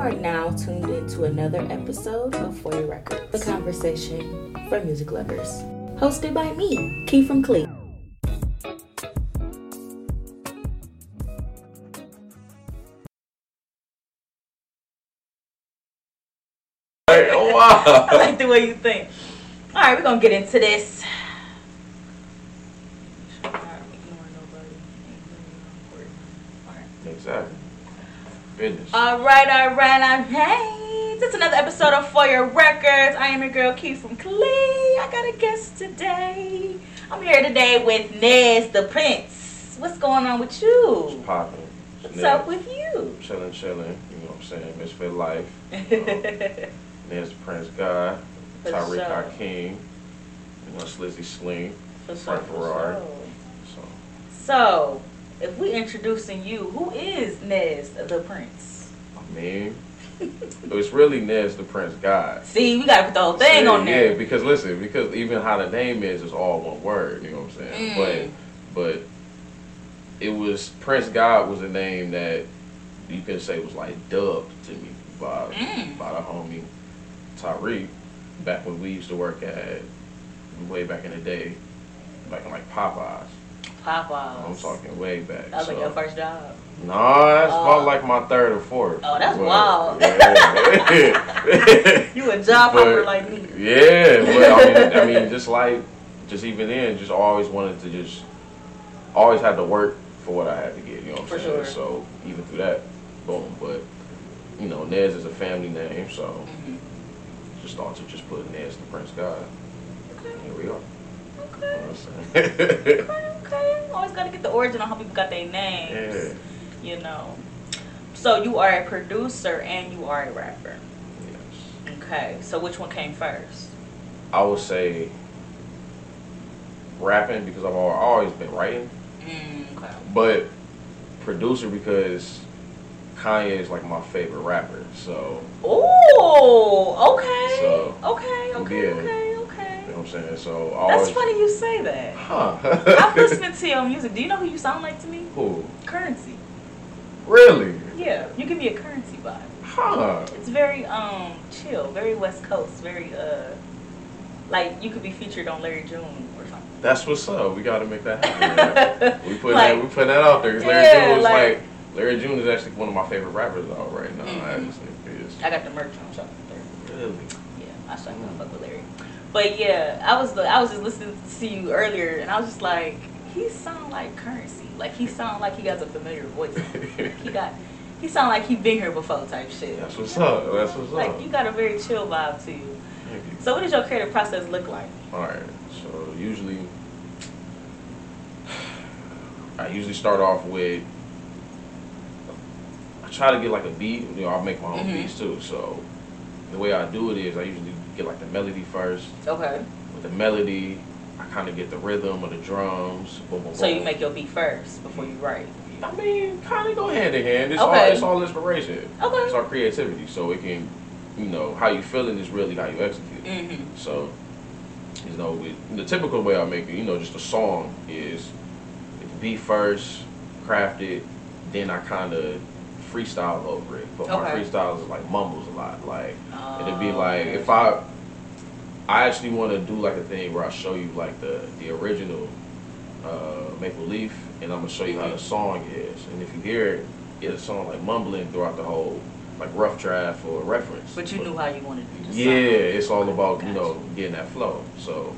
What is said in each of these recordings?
are now tuned into another episode of For Your Records, the conversation for music lovers. Hosted by me, Key from Clee. Oh, wow. I like the way you think. All right, we're gonna get into this. Exactly. Business. All right, all right, all right. It's another episode of For Your Records. I am your girl Key from Clee. I got a guest today. I'm here today with Nez the Prince. What's going on with you? It's Popping. What's up with you? Chilling, chilling. You know what I'm saying? Misfit life. Um, There's the Prince Guy, For Tyreek sure. Hakeem, you know, Slizzy Sling, For Frank for Ferrari. sure. So, So, if we introducing you, who is Nez the Prince? I mean, it's really Nez the Prince God. See, we gotta put the whole thing yeah, on there. Yeah, because listen, because even how the name is, is all one word. You know what I'm saying? Mm. But, but it was Prince God was a name that you can say was like dubbed to me by Mm. by the homie Tyreek back when we used to work at way back in the day, back in like Popeyes. Popeyes. I'm talking way back. That was like your first job. Nah, that's Oh. about like my third or fourth. Oh, that's But- wild. Yeah. You a job But- hopper like me. Yeah, but I mean, I mean, just like, just even then, just always wanted to just, always had to work for what I had to get. You know what I'm For saying? sure. So even through that, boom. But you know, Nez is a family name, so Mhm. just thought to just put Nez the Prince God. Okay, Here we are. You okay, know what I'm saying? okay. Always gotta get the origin on how people got their names. yeah. You know. So you are a producer and you are a rapper. Yes. Okay. So which one came first? I would say rapping because I've always been writing. Mm, okay. But producer because Kanye is like my favorite rapper. So Oh, okay. So, okay, okay, yeah. okay, okay. you know what I'm saying. So I That's always, funny you say that. Huh? I'm listening to your music. Do you know who you sound like to me? Who? Currency. Really? Yeah, you give me a currency vibe. Huh? It's very um chill, very West Coast, very uh like you could be featured on Larry June or something. That's what's up. We got to make that happen. we put Like- that. We put that out there. 'cause Larry Yeah, June was like- like, Larry June is actually one of my favorite rappers out right now. Mhm. Actually, is. I got the merch on something there. Really? Yeah, I started gonna fuck with Larry. But yeah, I was I was just listening to you earlier and I was just like, he sound like currency. Like he sound like he got a familiar voice. Like, he got he sound like he been here before type shit. That's what's up. That's what's Like up. Like you got a very chill vibe to you. Thank you. So what does your creative process look like? All right. So usually, I usually start off with. I try to get like a beat. You know, I'll make my own Mhm. beats too. So the way I do it is I usually get like the melody first. Okay. With the melody, I kind of get the rhythm or the drums. Boom, boom, So you make your beat first before you write. I mean, kind of go hand in hand. It's all it's all inspiration. Okay. It's Okay. all creativity. So it can, you know, how you feeling is really how you execute. Mm-hmm. So, you know, the typical way I make it, you know, just a song is beat first, craft it, then I kind of freestyle over it. But my Okay. freestyles is like mumbles a lot. Like, it'd be Oh, like if I, I actually want to do like a thing where I show you like the the original uh, Maple Leaf, and I'm gonna show you how the song is. And if you hear it, it's a song like mumbling throughout the whole like rough draft or reference. But you knew how you wanted to do Yeah, song. it's all about you know getting that flow. So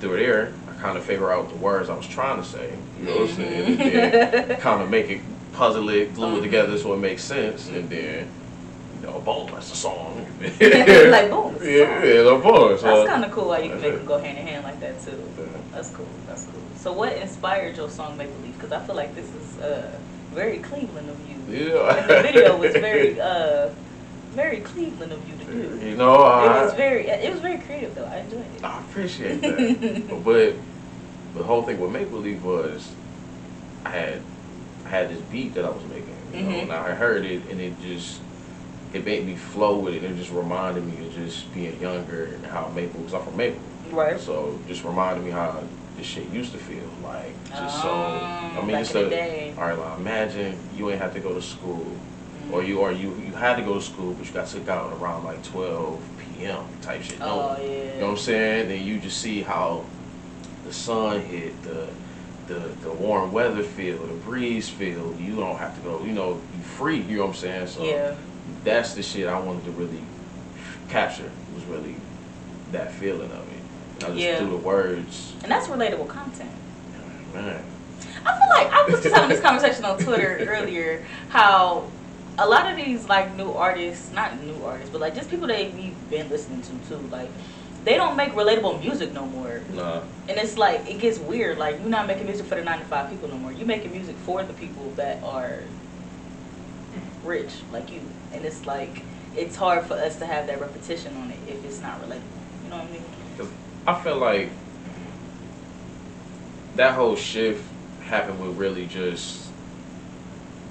through there, I kind of figure out the words I was trying to say. You know what I'm saying? Kind of make it puzzle it, glue it Mhm. together so it makes sense, and then you know, boom, that's the song. like boom. a yeah, yeah, of course. That's kind of cool how you can make it. them go hand in hand like that too. That's cool. That's cool. So what inspired your song Maple Leaf? Because I feel like this is uh, very Cleveland of you. Yeah. And the video was very uh, very Cleveland of you to do. You know, It was very it was very creative though. I enjoyed it. I appreciate that. but the whole thing with Maple Leaf was I had I had this beat that I was making. You know, Mhm. and I heard it and it just it made me flow with it and it just reminded me of just being younger and how Maple because I'm from Maple. Right. So just reminded me how this shit used to feel. Like just so I Oh, mean back just a, all right, like imagine you ain't have to go to school. or you or you you had to go to school, but you got took out around like 12 p.m. type shit. No, Oh, yeah. you know what I'm saying? Then you just see how the sun hit the. The, the warm weather feel, the breeze feel, you don't have to go, you know, you free, you know what I'm saying? So Yeah. that's the shit I wanted to really capture, was really that feeling of it. And I just Yeah. threw the words, And that's relatable content. man. I feel like I was just having this conversation on Twitter earlier how a lot of these like new artists, not new artists, but like just people that we've been listening to too, like they don't make relatable music no more. Nah. And it's like it gets weird. Like you're not making music for the nine to five people no more. You're making music for the people that are rich, like you. And it's like it's hard for us to have that repetition on it if it's not relatable. You know what I mean? Cause I feel like that whole shift happened with really just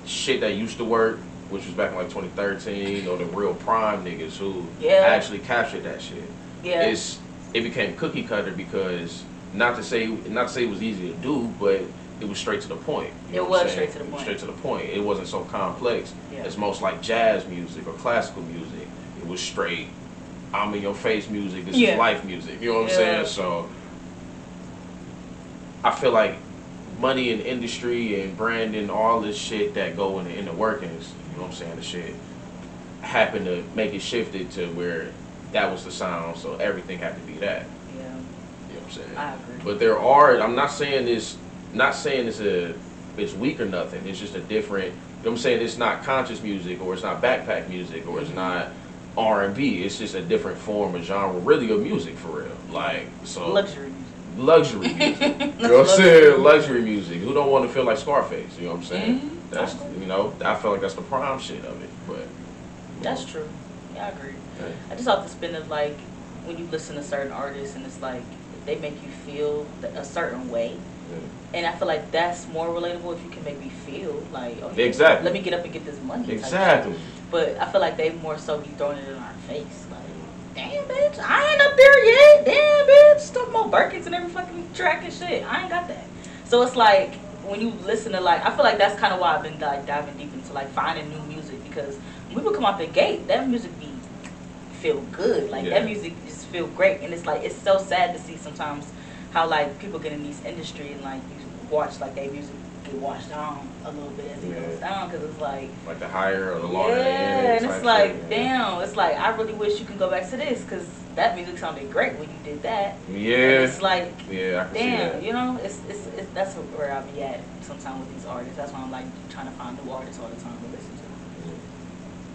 shit that used to work, which was back in like 2013, or the real prime niggas who Yeah. actually captured that shit. Yeah. It's it became cookie cutter because not to say not to say it was easy to do, but it was straight to the point. It was straight to the it point. Straight to the point. It wasn't so complex. Yeah. It's most like jazz music or classical music. It was straight. I'm in your face music. This Yeah. is life music. You know what I'm saying? So I feel like money and industry and branding, all this shit that go in the, in the workings. You know what I'm saying? The shit happened to make it shifted to where that was the sound. So everything had to be that. Yeah. You know what I'm saying? I agree. But there are. I'm not saying this. Not saying it's a. It's weak or nothing. It's just a different. You know what I'm saying? It's not conscious music, or it's not backpack music, or it's not R and B. It's just a different form of genre, really of music for real. Like so. Luxury music. Luxury music. you know what I'm saying? Luxury music. Who don't want to feel like Scarface? You know what I'm saying? Mhm. That's you know. I feel like that's the prime shit of it. But That's true. Yeah, I agree. I just to spin it like when you listen to certain artists and it's like they make you feel a certain way. yeah. And I feel like that's more relatable if you can make me feel like, oh, Exactly. let me get up and get this money. exactly. But I feel like they more so be throwing it in our face. Like, damn, bitch, I ain't up there yet. Damn, bitch, stuff more Birkins and every fucking track and shit. I ain't got that. So it's like when you listen to like, I feel like that's kind of why I've been like diving deep into like finding new music because when would come out the gate, that music be feel good. Like Yeah. that music just feel great, and it's like it's so sad to see sometimes how like people get in these industry and like you watch like their music get washed down a little bit as it Yeah. goes down because it's like Like the higher or the longer. yeah, and it's like, shit, damn, it's like I really wish you can go back to this because that music sounded great when you did that. And Yeah. it's like, Yeah, I can see damn, that. you know, it's, it's it's that's where I be at sometimes with these artists. That's why I'm like trying to find new artists all the time to listen to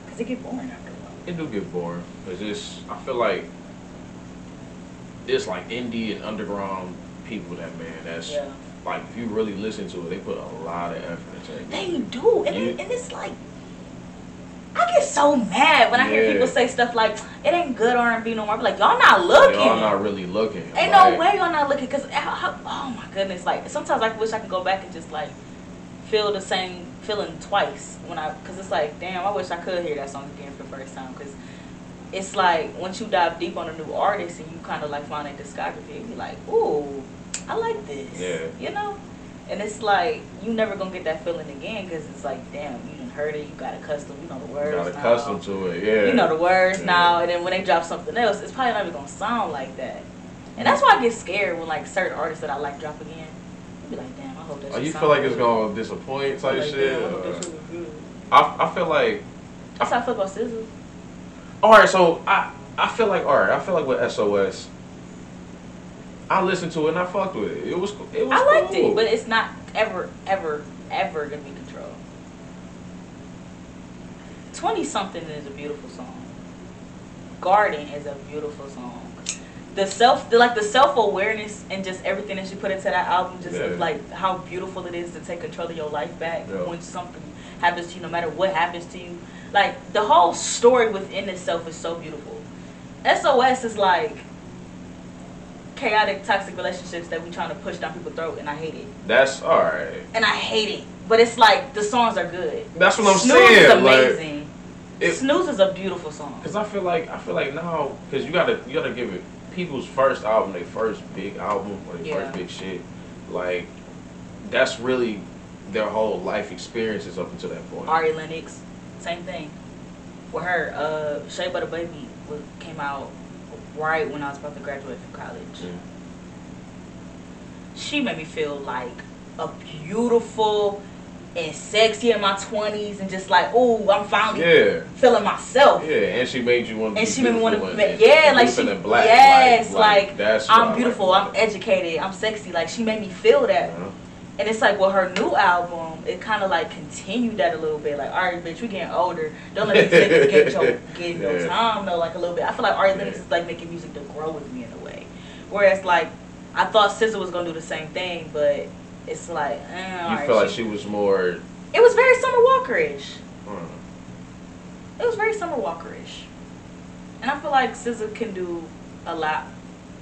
because it get boring after a while. It do get boring. Cause it's I feel like it's like indie and underground people that man. That's Yeah, like if you really listen to it, they put a lot of effort into it. they do, and, You- it, and it's like. I get so mad when I hear people say stuff like it ain't good R and B no more. I be like, y'all not looking. Y'all not really looking. Ain't like, no way y'all not looking because oh my goodness, like sometimes I wish I could go back and just like feel the same feeling twice when I because it's like damn, I wish I could hear that song again for the first time because it's like once you dive deep on a new artist and you kind of like find a discography, you be like, ooh, I like this, Yeah. you know, and it's like you never gonna get that feeling again because it's like damn, you done heard it, you got accustomed, you know the words, got now. accustomed to it. Yeah. You know the words Yeah. now, and then when they drop something else, it's probably not even gonna sound like that. And that's why I get scared when like certain artists that I like drop again. Be like, damn, I hope that. Oh, you feel like it's gonna disappoint type Like, shit? I hope or- that shit was good. I, I feel like That's how I feel about all right. So I I feel like all right. I feel like with SOS, I listened to it and I fucked with it. It was it was. I liked cool. it, but it's not ever, ever, ever gonna be controlled. Twenty something is a beautiful song. Garden is a beautiful song. The self, the, like the self awareness and just everything that she put into that album, just Yeah. like how beautiful it is to take control of your life back Yeah. when something happens to you, no matter what happens to you. Like the whole story within itself is so beautiful. SOS is like chaotic, toxic relationships that we trying to push down people's throat, and I hate it. That's all right. And I hate it. But it's like the songs are good. That's what I'm Snooze saying. is like- amazing. it- Snooze is a beautiful song. Cause I feel like I feel like now, cause you gotta you gotta give it people's first album, their first big album or their Yeah. first big shit. Like that's really their whole life experiences up until that point. Ari Lennox. Same thing. With her, uh, Shea Butter Baby was, came out right when I was about to graduate from college. Mm. She made me feel like a beautiful and sexy in my twenties, and just like, oh, I'm finally Yeah. feeling myself. Yeah, and she made you want to And be she made me want to, beautiful yeah, like she, black. yes, like, like, that's I'm beautiful, about I'm educated, I'm sexy. Like she made me feel that. Uh-huh. And it's like with her new album, it kind of like continued that a little bit. Like, all right, bitch, we getting older. Don't let me take get your get your Yeah. time though, like a little bit. I feel like Ari Lennox Yeah. is like making music to grow with me in a way. Whereas like I thought SZA was gonna do the same thing, but it's like, eh, You alright, feel like she was more. It was very Summer Walker-ish. uh, It was very Summer Walker-ish. And I feel like SZA can do a lot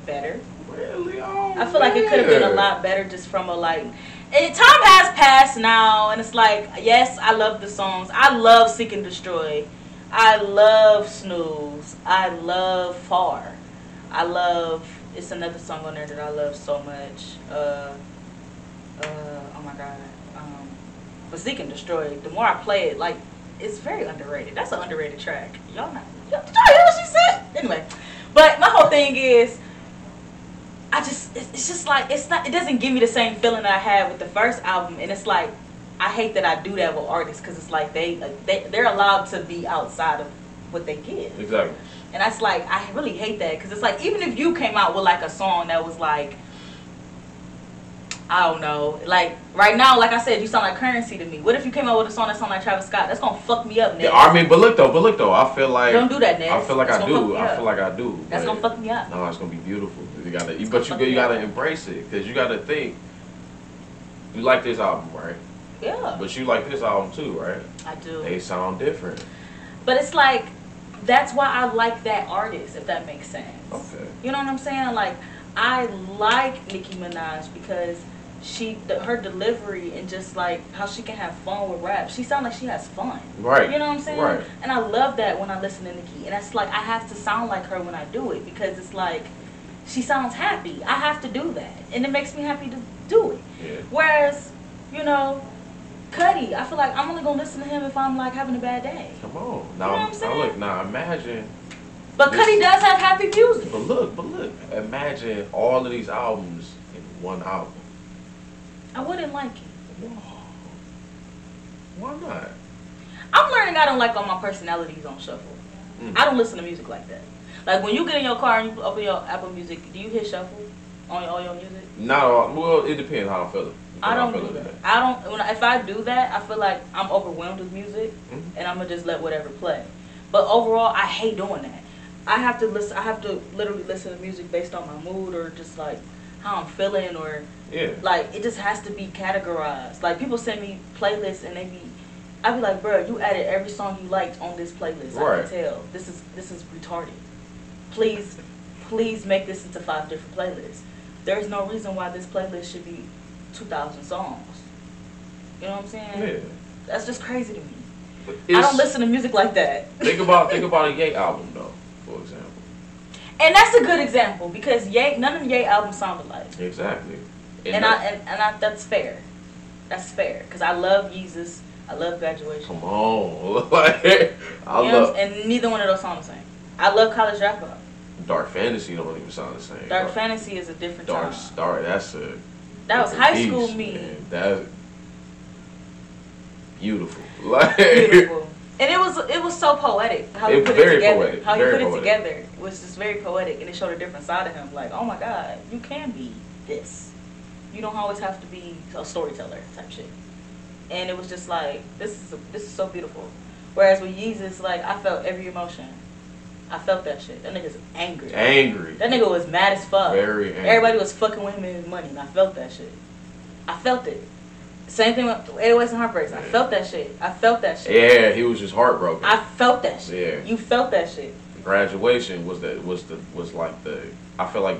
better. Really? Oh, I feel like it could have been a lot better just from a like. And time has passed now, and it's like, yes, I love the songs. I love Seek and Destroy. I love Snooze. I love Far. I love. It's another song on there that I love so much. Uh, uh, oh my god. Um, but Seek and Destroy. The more I play it, like, it's very underrated. That's an underrated track. Y'all not. Y'all, did y'all hear what she said? Anyway, but my whole thing is. I just it's, it's just like it's not it doesn't give me the same feeling that I had with the first album and it's like I hate that I do that with artists because it's like they they they're allowed to be outside of what they give Exactly. and that's like I really hate that because it's like even if you came out with like a song that was like I don't know like right now like I said you sound like Currency to me what if you came out with a song that sound like Travis Scott that's gonna fuck me up Yeah, Ned. I mean, but look though, but look though, I feel like don't do that Ned. I feel like That's I do. I feel like I do. that's gonna fuck me up No, it's gonna be beautiful. You gotta, It's but you you gotta up. embrace it because you gotta think. You like this album, right? yeah But you like this album too, right? I do They sound different. But it's like that's why I like that artist, if that makes sense. Okay. You know what I'm saying? Like I like Nicki Minaj because she the, her delivery and just like how she can have fun with rap. She sounds like she has fun. Right. You know what I'm saying? Right. And I love that when I listen to Nicki. And that's like I have to sound like her when I do it because it's like she sounds happy. I have to do that. And it makes me happy to do it. Yeah. Whereas, you know, Cudi, I feel like I'm only gonna listen to him if I'm like having a bad day. Come on. know Now, what I'm now saying? look. Now imagine. But Cudi does have happy music. But look, but look. Imagine all of these albums in one album. I wouldn't like it. Why not? I'm learning I don't like all my personalities on shuffle. Mm. I don't listen to music like that. Like when you get in your car and you open your Apple Music, do you hit shuffle on all your music? Not all. Well, it depends how I feel. feeling. I don't do that. I don't. When I, if I do that, I feel like I'm overwhelmed with music, Mhm. and I'm gonna just let whatever play. But overall, I hate doing that. I have to listen. I have to literally listen to music based on my mood or just like how I'm feeling or Yeah. like it just has to be categorized. Like people send me playlists and they be, I be like, bro, you added every song you liked on this playlist. I can tell this is this is retarded. Please, please make this into five different playlists. There is no reason why this playlist should be two thousand songs. You know what I'm saying? Yeah. That's just crazy to me. I don't listen to music like that. Think about think about a Ye album though, for example. And that's a good example because Ye, none of the Ye albums sound alike. Exactly. And, I and, and I, that's fair. That's fair because I love Yeezus. I love graduation. come on, like I You love and neither one of those sound the same. I love College Dropout. Dark Fantasy. Don't even sound the same. Dark Fantasy is a different Dark time. Star. That's a That was high beast, school me. That beautiful. Like Beautiful. And it was it was so poetic how he It- put very it together. poetic, How he very put it poetic. together was just very poetic, and it showed a different side of him. Like, oh my God, you can be this. You don't always have to be a storyteller type shit. And it was just like this is this is so beautiful. Whereas with Yeezus, like I felt every emotion. I felt that shit. That nigga's angry. angry. That nigga was mad as fuck. Very angry. Everybody was fucking with him and his money, and I felt that shit. I felt it. Same thing with 808s and Heartbreaks. I felt that shit. I felt that shit. Yeah, he was just heartbroken. I felt that shit. Yeah. You felt that shit. graduation was the was the was like the I feel like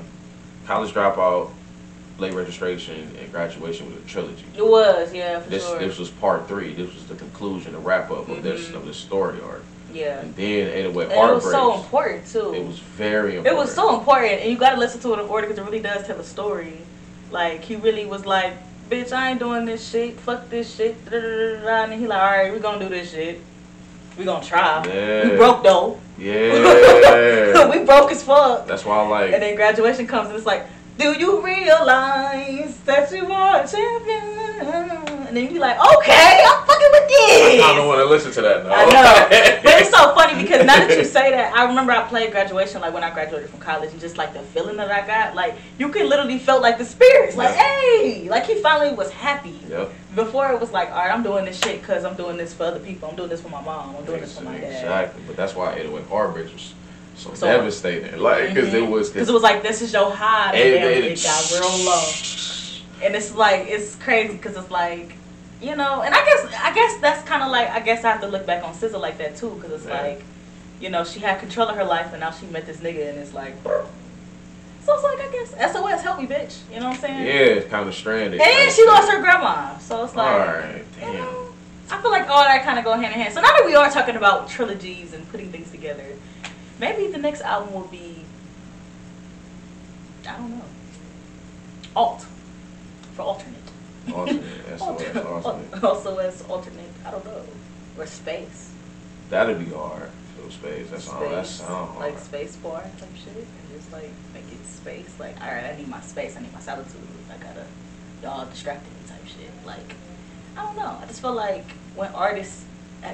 college dropout, late registration, and graduation was a trilogy. It was, yeah, for This sure. this was part three. This was the conclusion, the wrap up of this Mhm. of this story arc. yeah. And then 808 And it was so important too. It was very important. It was so important, and you got to listen to it in order because it really does tell a story. Like he really was like, "Bitch, I ain't doing this shit. Fuck this shit." And he like, "All right, we gonna do this shit." We gonna try. Yeah. We broke though. Yeah. we broke as fuck. That's why I like. And then graduation comes and it's like, do you realize that you are a champion? And then you like, okay, I'm fucking with this. I don't want to listen to that now. I know. but it's so funny because now that you say that, I remember I played graduation like when I graduated from college and just like the feeling that I got, like you could literally felt like the spirits. Like, Yeah. hey, like he finally was happy. Yep. Before it was like, all right, I'm doing this shit because I'm doing this for other people. I'm doing this for my mom. I'm doing this for my dad. Exactly. But that's why 808 Heartbreaks was so, So- devastating. Like, because it mm-hmm. was. Because it was like, this is your high. And then it- it got real low. And it's like, it's crazy because it's like, you know, and I guess, I guess that's kind of like, I guess I have to look back on SZA like that too because it's Yeah. like, you know, she had control of her life and now she met this nigga and it's like, so it's like, I guess, SOS, help me, bitch. You know what I'm saying? Yeah, it's kind of stranded. And then she lost her grandma. So it's like, Alright, you know, I feel like all that kind of go hand in hand. So now that we are talking about trilogies and putting things together, maybe the next album will be, I don't know, alt for alternate. Alternate, SOS, alternate. Also as alternate, I don't know, or space. That'd be hard. Space. That's all. That Space, sound hard. like space bar type shit, and just like make it space. Like, all right, I need my space. I need my solitude. I gotta y'all distracted me type shit. Like, I don't know. I just feel like when artists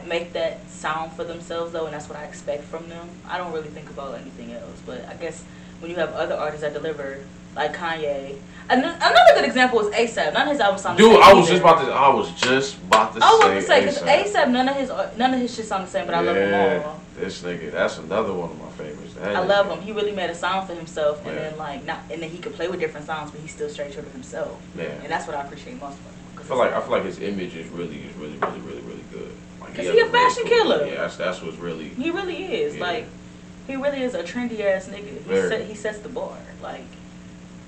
make that sound for themselves though, and that's what I expect from them. I don't really think about anything else. But I guess when you have other artists that deliver, like Kanye. Another good example is ASAP. None of his albums sound the Dude, I was either. just about to. I was just about to I was say. about to say because ASAP. None of his none of his shit sound the same, but I love yeah, them all. This nigga, that's another one of my favorites. That I love him. He really made a sound for himself, and Yeah. then like not, and then he could play with different sounds, but he's still straight true to himself. Yeah. And that's what I appreciate most of him. I feel like I feel like his image is really is really really really really good. Like 'Cause has he a really fashion cool- killer. Yeah, that's that's what's really. he really is Yeah. like he really is a trendy ass nigga. He set, he sets the bar. Like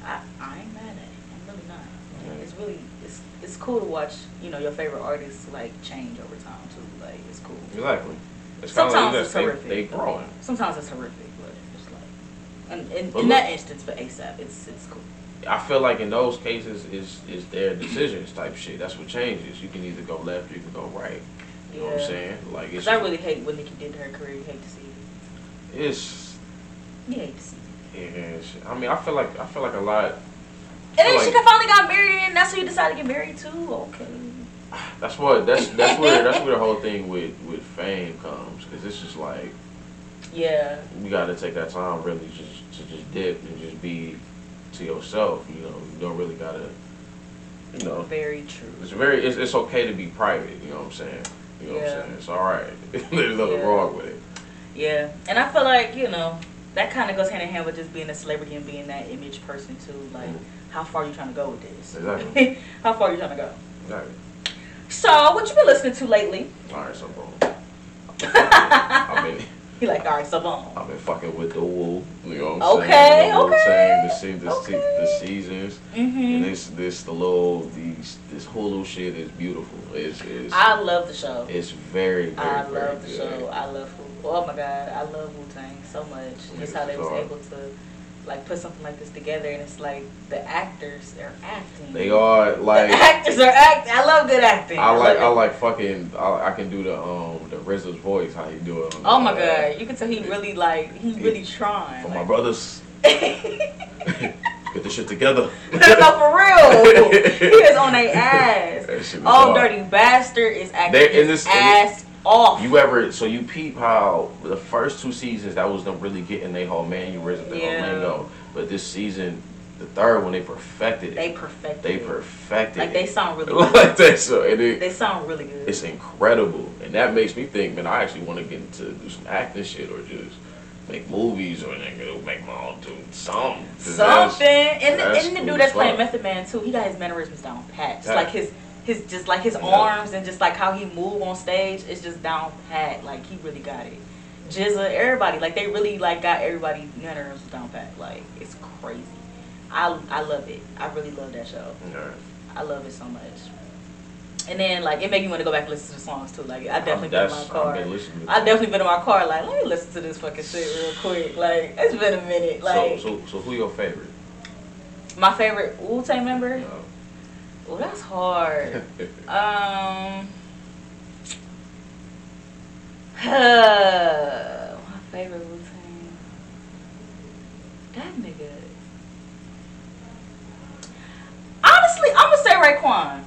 I I ain't mad at it. I'm really not. Yeah. It's really it's it's cool to watch you know your favorite artists like change over time too. Like it's cool. Exactly. It's kind of Sometimes like it's they, horrific. they growing. Sometimes it's horrific, but it's like and in, But in look- that instance for ASAP, it's it's cool. I feel like in those cases it's, it's their decisions type shit. That's what changes. You can either go left or you can go right. You know what I'm Yeah. saying? Like it's Because I really hate what Nicki did to her career. You hate to see it. it's You hate to see it. yeah, it's- I mean, I feel like I feel like a lot. And then Like- she finally got married, and that's who you decided to get married to. Okay. That's what that's that's where that's where the whole thing with with fame comes because it's just like Yeah. you got to take that time really just to just dip and just be to yourself. You know, you don't really gotta. You know, Very true. it's very it's, it's okay to be private. You know what I'm saying? You know what I'm saying? It's all right. There's nothing Yeah. wrong with it. Yeah. And I feel like you know that kind of goes hand in hand with just being a celebrity and being that image person too. Like, Mhm. how far are you trying to go with this? Exactly. how far are you trying to go? Exactly. So, what you been listening to lately? All right, so boom. I've been He like, all right, so boom. I've been fucking with the Wu. You know what I'm Okay, saying? The okay, Wu-Tang, the, the, okay. the seasons. And Mm-hmm. this this the little these this Hulu shit is beautiful. It's it's I love the show. it's very very I very love the good. show. I love Wu. Oh my god, I love Wu Tang so much. Just how they was able to like put something like this together, and it's like the actors are acting. They are the like actors are acting. I love good acting. I like I it. like fucking I, I can do the um the RZA's voice how he do it. On Oh my god, you can tell he really like he really trying. For my brothers, get this shit together. no, for real. he is on their ass. Is Oh, dirty bastard is acting They- his this- ass off. You ever so you peep how the first two seasons that was them really getting their whole mannerism, their Yeah. whole lingo. But this season, the third one, they perfected it. they perfected. They it. perfected Like it. they sound really good. like that. So and it, They sound really good. it's incredible, and that makes me think, man, I actually want to get into do some acting shit or just make movies or nigga, make my own do something. Something. And, the, and the dude that's playing. Method Man too, he got his mannerisms down pat. Just Pat. like his his just like his Yeah. arms and just like how he move on stage, it's just down pat. Like he really got it. GZA, everybody, like they really like got everybody mannerisms down pat. Like it's crazy. I I love it. I really love that show. Yeah. I love it so much. And then like it made me want to go back and listen to the songs too. Like I definitely been in my car. I've been listening to I definitely been in my car. Like let me listen to this fucking shit real quick. Like it's been a minute. Like so, so, so who your favorite? my favorite Wu Tang member. You Well, that's hard. Um, Uh, my favorite Tang. That nigga. Honestly, I'm gonna say Raekwon.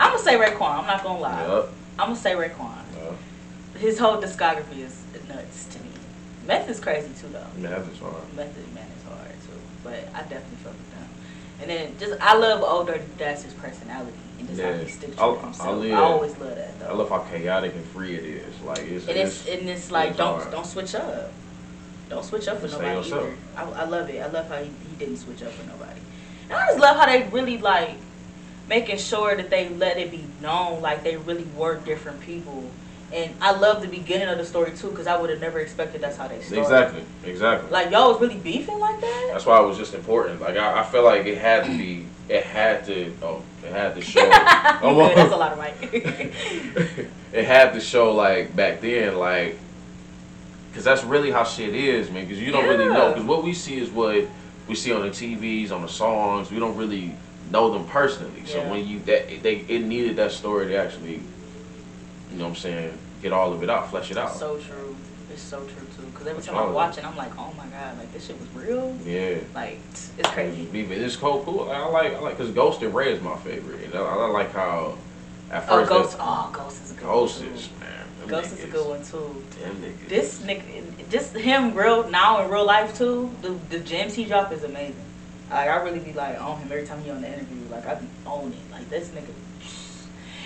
I'm gonna say Raekwon. I'm not gonna lie. Yup. I'm gonna say Raekwon. yup. His whole discography is nuts to me. Meth is crazy too, though. Meth is hard. Method Man is hard too, but I definitely fuck. And then just I love Ol' Dirty Bastard's personality and just how he sticks to I himself. I, live- always love that though. I love how chaotic and free it is. Like it's and it's and it's like it's don't hard. don't switch up. Don't switch up for nobody either. I, I love it. I love how he, he didn't switch up for nobody. And I just love how they really like making sure that they let it be known like they really were different people. And I love the beginning of the story too because I would have never expected that's how they started. exactly, exactly. Like y'all was really beefing like that. That's why it was just important. Like I, I feel like it had to be, it had to, oh, it had to show. Good, that's a lot of oh, mic. it had to show like back then, like, because that's really how shit is, man. Because you don't really know. Because what we see is what we see on the TVs, on the songs. We don't really know them personally. So Yeah. when you that they it needed that story to actually, you know, what I'm saying, get all of it out, flesh it out. so true. It's so true too. Because every time I'm watching, I'm like, oh my god, like this shit was real. yeah. Like it's crazy. It's cool, cool. I like, I like, cause Ghost and Rae is my favorite. And I, I like how at Oh, first Ghost. that- Oh, Ghost is a good Ghost one. is man. Ghost is a good one too. Them niggas. This nigga, just him real now in real life too. The the gems he drop is amazing. Like I really be like on him every time he on the interview. Like I be on it. Like this nigga.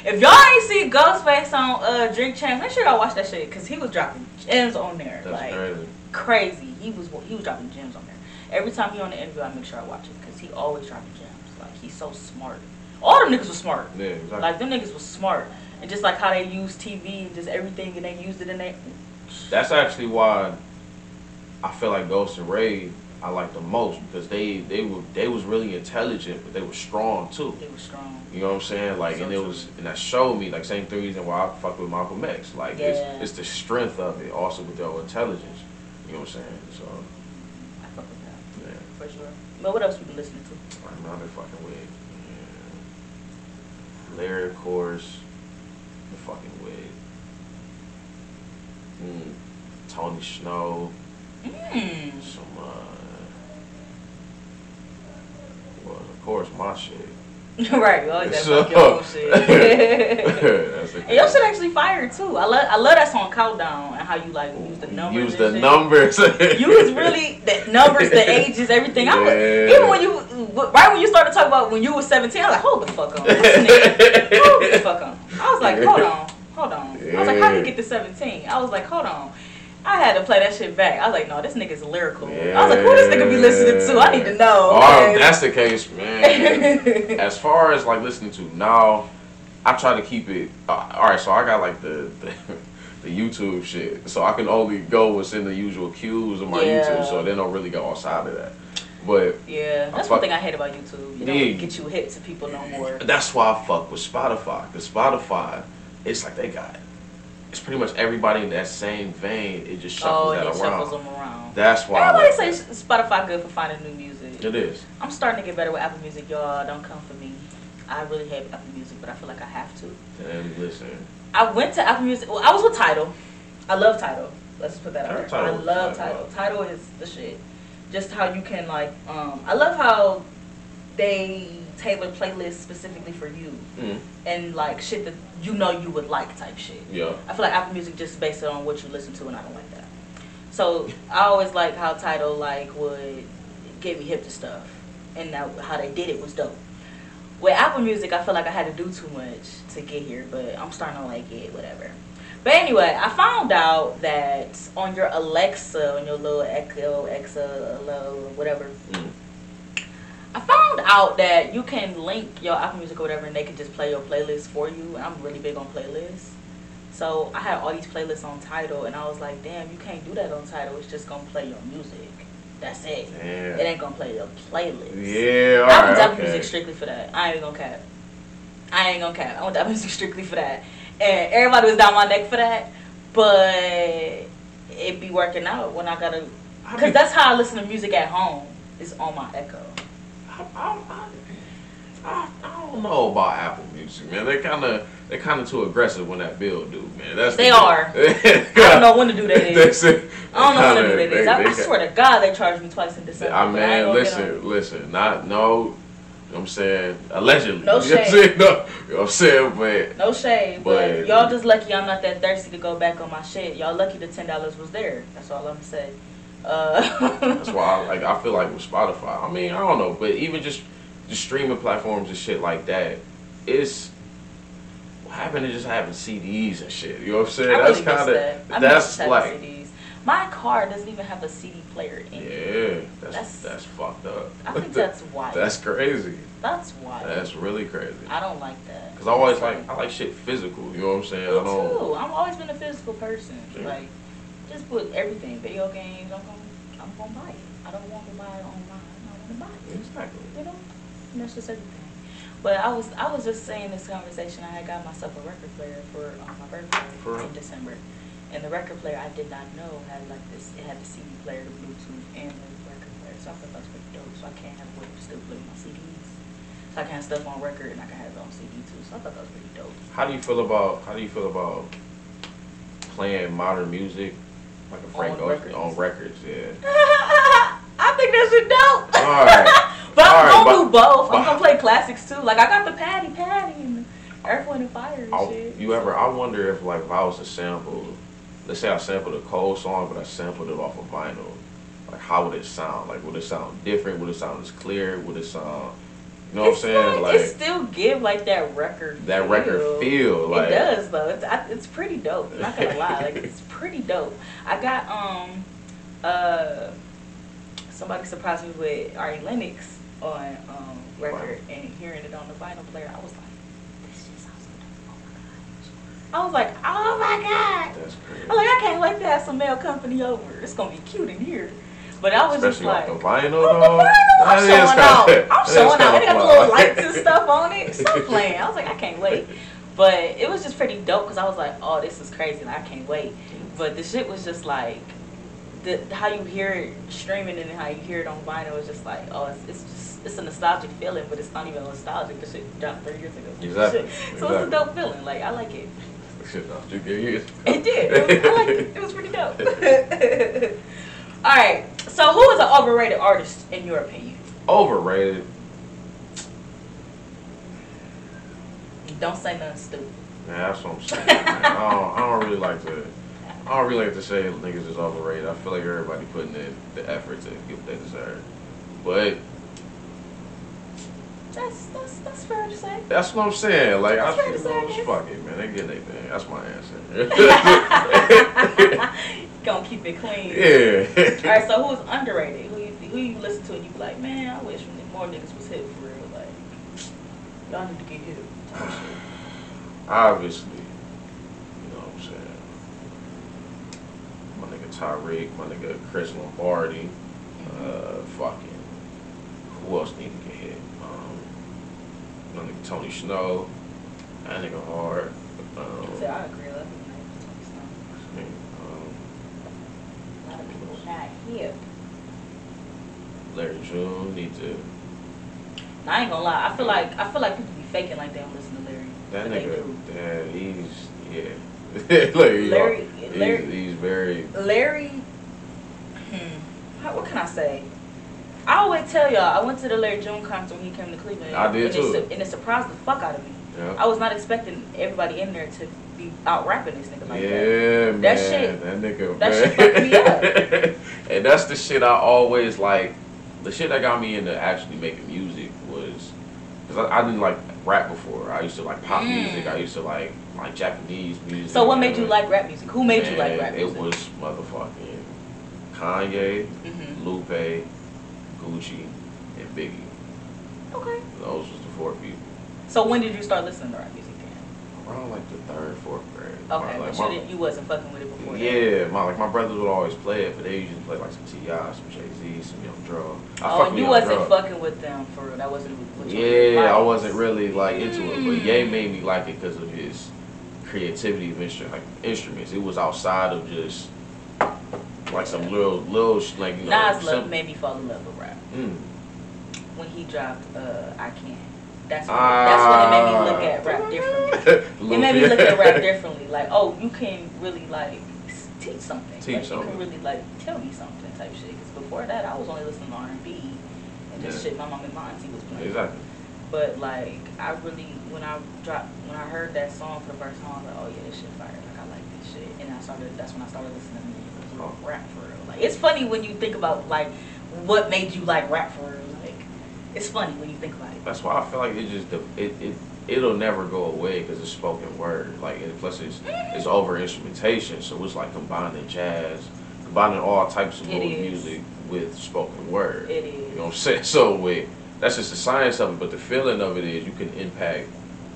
If y'all ain't see Ghostface on uh, Drink Champs, make sure y'all watch that shit because he was dropping gems on there. That's like crazy. crazy. He was he was dropping gems on there. Every time he on the interview, I make sure I watch it because he always dropping gems. Like he's so smart. All them niggas was smart. Yeah, exactly. Like them niggas was smart. And just like how they use TV and just everything and they used it in their That's actually why I feel like Ghost and Rae I like the most because they they were they was really intelligent, but they were strong too. they were strong. You know what I'm saying? Like, So and it true. was, and that showed me like same thing reason why I fuck with Malcolm X. Like, Yeah. it's it's the strength of it, also with their intelligence. You know what I'm saying? So, I fuck with that yeah, for sure. But what else you been listening to? I'm not fucking with. Yeah. Larry, of course, the fucking with. Mm. Tony Snow, Mm. some uh, well, of course, my shit. right, always gotta So- your own shit. That's and your shit actually fire too. I love I love that song Countdown and how you like use the numbers. Use the shit. numbers. You was really the numbers, the ages, everything. I was even when you right when you started talking about when you was seventeen, I was like, hold the fuck on, hold the fuck on. I was like, hold on, hold on. I was like, how did you get to seventeen? I was like, hold on. I had to play that shit back. I was like, no, this nigga's lyrical. I was like, who this nigga be listening to? I need to know. Oh, okay? that's the case, man. as far as like listening to now, I try to keep it. Uh, all right, so I got like the, the the YouTube shit, so I can only go what's in the usual cues of my Yeah. YouTube, so they don't really go outside of that. But Yeah, that's fuck- one thing I hate about YouTube. You don't Yeah. get you hip to people no more. that's why I fuck with Spotify, cause Spotify, it's like they got. It's pretty much everybody in that same vein. It just shuffles Oh, that it around. shuffles them around. That's why. I Everybody like says Spotify good for finding new music. it is. I'm starting to get better with Apple Music, y'all. Don't come for me. I really hate Apple Music, but I feel like I have to. And listen, I went to Apple Music. Well, I was with Tidal. I love Tidal. Let's just put that out there. I love Tidal. Tidal is the shit. Just how you can like. Um, I love how they tailor playlists specifically for you mm, and like shit that you know you would like type shit. yeah. I feel like Apple Music just based it on what you listen to, and I don't like that. So I always like how Tidal like would get me hip to stuff, and that, how they did it was dope. With Apple Music, I feel like I had to do too much to get here, but I'm starting to like it, whatever. But anyway, I found out that on your Alexa, on your little Echo, Exa, Hello, whatever, Mm. I found out that you can link your Apple Music or whatever, and they can just play your playlist for you. And I'm really big on playlists, so I had all these playlists on Tidal, and I was like, damn, you can't do that on Tidal. It's just gonna play your music. That's it. It ain't gonna play your playlist. Yeah, I alright, want Apple okay. Music strictly for that. I ain't gonna cap. I ain't gonna cap. I want Apple Music strictly for that. And everybody was down my neck for that, but it be working out when I gotta. Cause that's how I listen to music at home. It's on my Echo. I, I, I, I, I don't know about Apple Music, man. They kind of they're kind of too aggressive when that bill due, man. That's the They thing. are. I don't know when to do that is. I don't know when to do that is. they- I, they I got- swear to God, they charged me twice in December. I mean, ain't gonna get on- listen, listen, not no. You know what I'm saying allegedly. No You know what I'm shade. saying? No, you know what I'm saying, but No shade, but, But- y'all just lucky I'm not that thirsty to go back on my shit. Y'all lucky the ten dollars was there. That's all I'm gonna say. Uh, that's why I like. I feel like with Spotify. I mean, I don't know, but even just the streaming platforms and shit like that, it's what happened to just having CDs and shit. You know what I'm saying? I that's really kind of I that's miss having like CDs. My car doesn't even have a CD player in it. yeah, that's That's- that's, fucked up. I think that's wild. that's crazy. That's wild. That's really crazy. I don't like that. Cause I always like I like shit physical. You know what I'm saying? Me I don't. too. I've always been a physical person. Yeah. Like, just put everything, video games. I'm gonna, I'm gonna buy it. I don't want to buy it online. I want to buy it. Exactly. You know, and that's just everything. But I was, I was just saying this conversation. I had got myself a record player for um, my birthday For in December, and the record player I did not know had like this. It had the CD player, the Bluetooth, and the record player. So I thought that was pretty dope. So I can't have way to still play my CDs. So I can have stuff on record and I can have it on CD too. So I thought that was pretty dope. How do you feel about how do you feel about playing modern music like a Frank On Ocean records? on records? Yeah. I think that's a dope. All right. but I'm All right, gonna but- do both. I'm gonna play classics too. Like I got the Patty Patty and Earth, Wind and Fire and I, shit. you ever? I wonder if like if I was to sample, let's say I sampled a Cole song, but I sampled it off of vinyl. Like how would it sound? Like would it sound different? Would it sound as clear? Would it sound? You know what I'm saying? still- Like it still give like that record. that record feel. Like it does though. It's I, it's pretty dope. I'm not gonna lie. Like it's pretty dope. I got um uh somebody surprised me with Ari Lennox on um record and hearing it on the vinyl player. I was like, this shit sounds. Oh my god. I was like, oh my god. That's crazy. I'm like, I can't wait to have some male company over. It's gonna be cute in here. But I was just Especially like, the vinyl, I'm though. I'm showing out. I'm showing out. It got the little lights and stuff on it. Stop playing. I was like, I can't wait. But it was just pretty dope because I was like, oh, this is crazy. Like, I can't wait. But the shit was just like, the how you hear it streaming and how you hear it on vinyl is just like, oh, it's, it's just it's a nostalgic feeling, but it's not even nostalgic. The shit dropped three years ago. Exactly. So it's a dope feeling. Like I like it. Shit, no, you get years. It did. It was, I liked it. It was pretty dope. All right. So, who is an overrated artist in your opinion? Overrated. Don't say nothing stupid. Man, that's what I'm saying. I, don't, I don't really like to. I don't really like to say niggas is overrated. I feel like everybody putting in the effort to get what they deserve. But That's that's that's fair to say. that's what I'm saying. Like I That's to feel I like, fuck it, man. They get their thing. That's my answer. Gonna keep it clean. yeah. All right. So, who's underrated? Who you who you listen to and you be like, man, I wish more niggas was hit for real. Like, y'all need to get hit. Obviously, you know what I'm saying. My nigga Tyreek, my nigga Chris Lombardi, uh, fucking. Who else need to get hit? Um, my nigga Tony Snow, that nigga hard. Um, I agree. I love you, man. um, A lot of people not hip. Larry June need to. I ain't gonna lie. I feel like I feel like people be faking like they don't listen to Larry. That nigga, yeah, he's yeah. know, Larry- he's, Larry- he's very. Larry, hmm, how, what can I say? I always tell y'all, I went to the Larry June concert when he came to Cleveland. I did and too. It, and it surprised the fuck out of me. Yeah. I was not expecting everybody in there to be out rapping this nigga like that. yeah, man. That shit- That nigga. that man. shit fucked me and that's the shit I always like. The shit that got me into actually making music was because I, I didn't like rap before. I used to like pop Mm. music. I used to like like Japanese music. So what made you like rap music? Who made you like rap music? It was motherfucking Kanye, hmm Lupe, Gucci, and Biggie. Okay. Those was the four people. So when did you start listening to rap music? Around like the third, fourth grade. Okay, My- but like, you, didn't, you wasn't fucking with it before. that. Yeah, my like my brothers would always play it, but they usually play like some T.I., some Jay Z, some Young Dro. I Oh, and you wasn't fucking with them for real. That wasn't what you Yeah, I wasn't really like into it, but Mm. Ye made me like it because of his creativity of instru- like instruments. It was outside of just like some little little like you know. Nas love made me fall in love with rap Mm. when he dropped uh, "I Can." That's when, that's when it made me look at rap differently. It made me look at rap differently. Like, oh, you can really like teach something. Teach like, something. You can really like tell me something type shit. Because before that, I was only listening to R and B and just Yeah. shit my mom and my auntie was playing. Exactly. But like, I really when I dropped when I heard that song for the first time, I was like, oh yeah, this shit fire. Like I like this shit, and I started. That's when I started listening to Oh. rap for real. Like it's funny when you think about like what made you like rap for real. It's funny when you think about it. That's why I feel like it just it it it'll never go away because it's spoken word. Like and plus it's it's over instrumentation, so it's like combining jazz, combining all types of old music with spoken word. It You know what I'm saying? So with that's just the science of it, but the feeling of it is you can impact.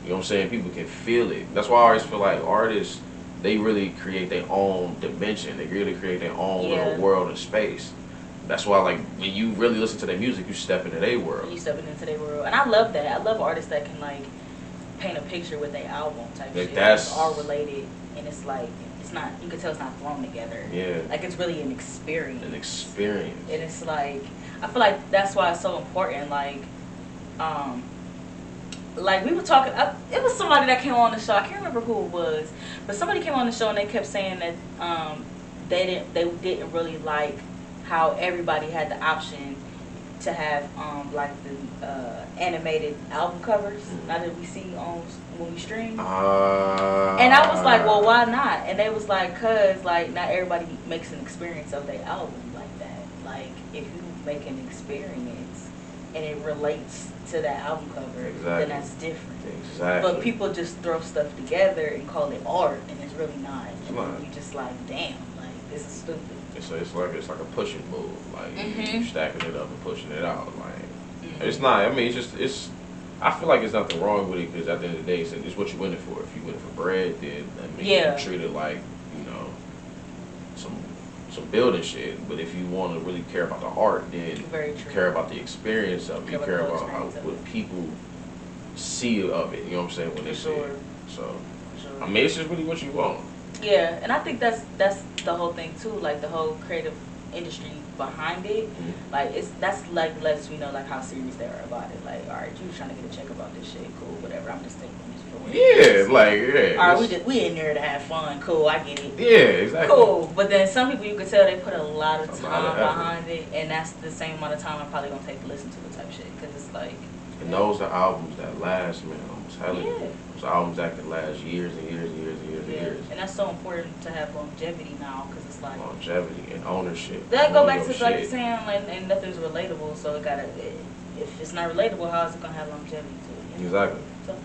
You know what I'm saying? People can feel it. That's why I always feel like artists they really create their own dimension. They really create their own Yeah. little world and space. That's why like when you really listen to their music, you step into their world. You stepping into their world, and I love that. I love artists that can like paint a picture with their album type Like, shit. that's- It's all related, and it's like it's not. You can tell it's not thrown together. Yeah, Like it's really an experience. an experience. and it's like I feel like that's why it's so important. Like, um, like we were talking. I, it was somebody that came on the show. I can't remember who it was, but somebody came on the show and they kept saying that um, they didn't they didn't really like how everybody had the option to have um, like the uh, animated album covers. Now that we see on when we stream. Uh, And I was like, well, why not? And they was like, cause like not everybody makes an experience of their album like that. Like if you make an experience and it relates to that album cover, Exactly. then that's different. Exactly. But people just throw stuff together and call it art, and it's really not. And you just like, damn, like this is stupid. It's, it's like it's like a pushing move. Like you Mhm. stacking it up and pushing it out. Like Mhm. it's not. I mean, it's just it's. I feel like there's nothing wrong with it because at the end of the day, it's, it's what you win it for. If you win it for bread, then I mean, Yeah. you treat it like you know some some building shit. But if you want to really care about the art, then you care about the experience of it. You Care about how what people see of it. You know what I'm saying when they see sure. it. So sure. I mean, it's just really what you want. Yeah, and I think that's that's the whole thing too. Like the whole creative industry behind it. Mhm. Like it's that's like lets me know like how serious they are about it. Like, all right, you trying to get a check about this shit, cool, whatever. I'm just taking this for what Yeah, like yeah. All right, we just we in there to have fun, cool. I get it. yeah, exactly. Cool, but then some people you could tell they put a lot of A time lot of behind it, and that's the same amount of time I'm probably gonna take to listen to the type shit, cause it's like, And those are albums that last, man. I'm telling you. Those albums that can last years and years and years and years and years. and that's so important to have longevity now, cause it's like. Longevity and ownership. That go back to like shit. you're saying, like, and nothing's relatable, so it gotta. It, if it's not relatable, how is it gonna have longevity to it? Exactly. So,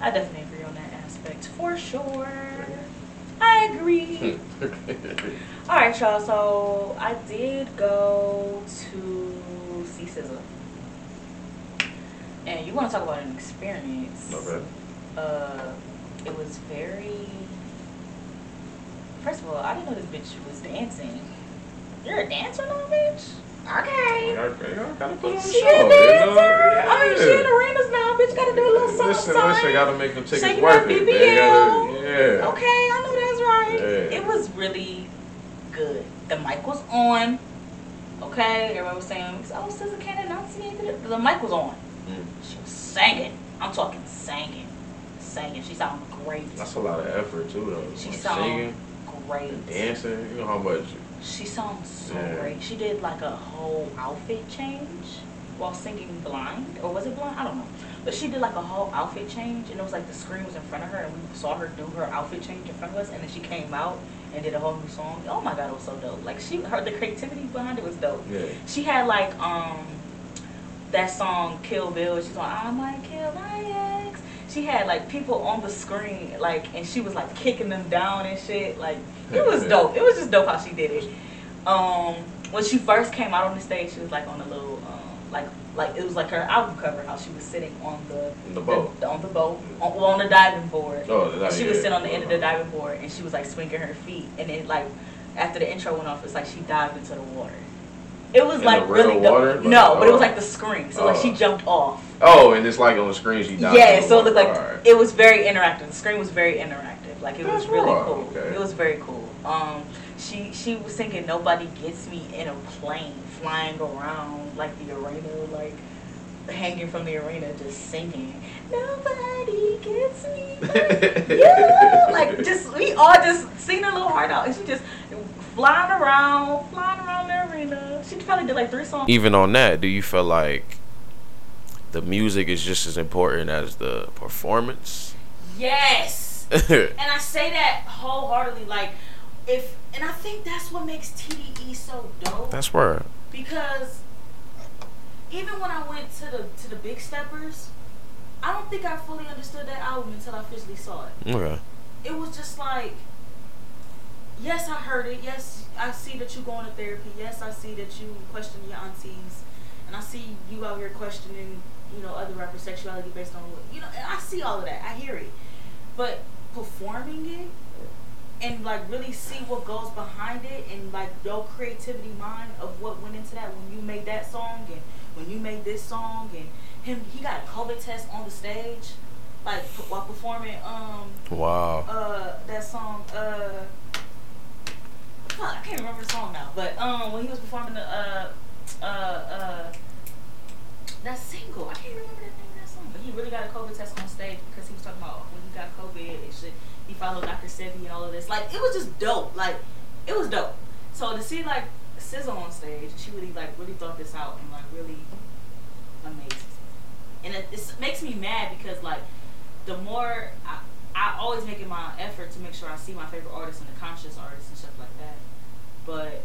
I definitely agree on that aspect for sure. I agree. All right, y'all. So I did go to see SZA, and you want to talk about an experience? okay. Uh, it was very. First of all, I didn't know this bitch was dancing. You're a dancer now, bitch. Okay. I gotta put on She show. a you dancer. know? I mean, she in arenas now, bitch. Gotta do a little something. Listen, something. listen, gotta make them tickets worth it. Gotta, yeah. Okay, I know that's right. Yeah. It was really good. The mic was on. Okay, everybody was saying, "Oh, SZA can't enunciate." it." The mic was on. Mm. She was singing. I'm talking singing, singing. She sounded great. That's a lot of effort too, though. She Like sound singing, great. dancing. You know how much. She sounds so Yeah. great. She did like a whole outfit change while singing blind, or was it blind? I don't know. But she did like a whole outfit change, and it was like the screen was in front of her, and we saw her do her outfit change in front of us, and then she came out and did a whole new song. Oh my god, it was so dope! Like she, her, the creativity behind it was dope. Yeah. She had like um that song Kill Bill. She's like, I might kill my ex. She had like people on the screen, like, and she was like kicking them down and shit. Like, it was dope. It was just dope how she did it. Um, when she first came out on the stage, she was like on a little, um, like, like it was like her album cover. How she was sitting on the the boat. the- on the boat, on, well, on the diving board. Oh, the And she was sitting on the end of the diving board, and she was like swinging her feet, and then like after the intro went off, it's like she dived into the water. It was In like really water? Like, no, but it was oh. like the screen, so like she Oh. jumped off. Oh, and it's like on the screen she died. Yeah, so it looked like Alright. it was very interactive. The screen was very interactive. Like it was really raw, cool. okay. It was very cool. Um, she she was singing "Nobody Gets Me" in a plane flying around like the arena. Like hanging from the arena just singing. Nobody gets me. like you. Like just we all just singing a little heart out, and she just flying around, flying around the arena. She probably did like three songs. Even on that, do you feel like the music is just as important as the performance? Yes. and I say that wholeheartedly. Like, if and I think that's what makes TDE so dope. That's where. Because even when I went to the to the Big Steppers, I don't think I fully understood that album until I officially saw it. Okay. It was just like, yes, I heard it. Yes, I see that you're going to therapy. Yes, I see that you question your aunties, and I see you out here questioning, you know, other rappers' sexuality based on what you know. And I see all of that. I hear it, but performing it and like really see what goes behind it and like your creativity mind of what went into that when you made that song and when you made this song and him he got a COVID test on the stage like while performing um wow uh that song uh I can't remember the song now but um when he was performing the uh uh uh that single I can't remember the name of that song but he really got a COVID test on stage because he was talking about when he got COVID and shit he followed Dr. Sebi and all of this. Like it was just dope. Like it was dope. So to see like SZA on stage, she really like really thought this out and like really amazing. And it, it makes me mad because like the more I, I always make it my effort to make sure I see my favorite artists and the conscious artists and stuff like that. But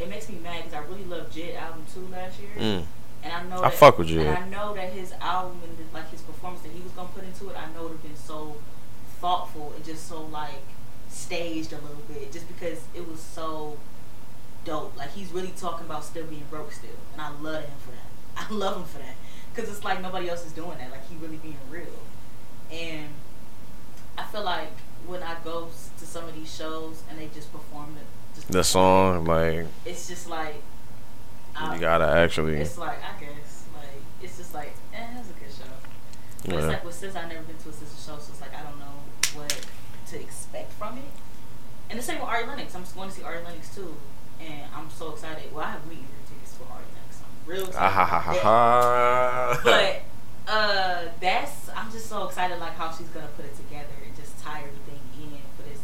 it makes me mad because I really loved Jid album too last year. Mm. And I know I that, fuck with Jid. And I know that his album and the, like his performance that he was gonna put into it, I know it would have been so thoughtful and just so like staged a little bit, just because it was so dope. Like he's really talking about still being broke still, and I love him for that. I love him for that because it's like nobody else is doing that. Like he really being real, and I feel like when I go to some of these shows and they just perform it, just The song, like it's just like I- you gotta actually. It's like I guess like it's just like eh, it's a good show. But It's Yeah. like with since I've never been to a SZA show, so it's like I don't know what to expect from it. And the same with Ari Lennox. I'm just going to see Ari Lennox too, and I'm so excited. Well, I have meet and tickets for Ari Lennox. I'm real excited. Ah, ha, ha, ha, ha. But uh, that's I'm just so excited like how she's gonna put it together and just tie everything in for this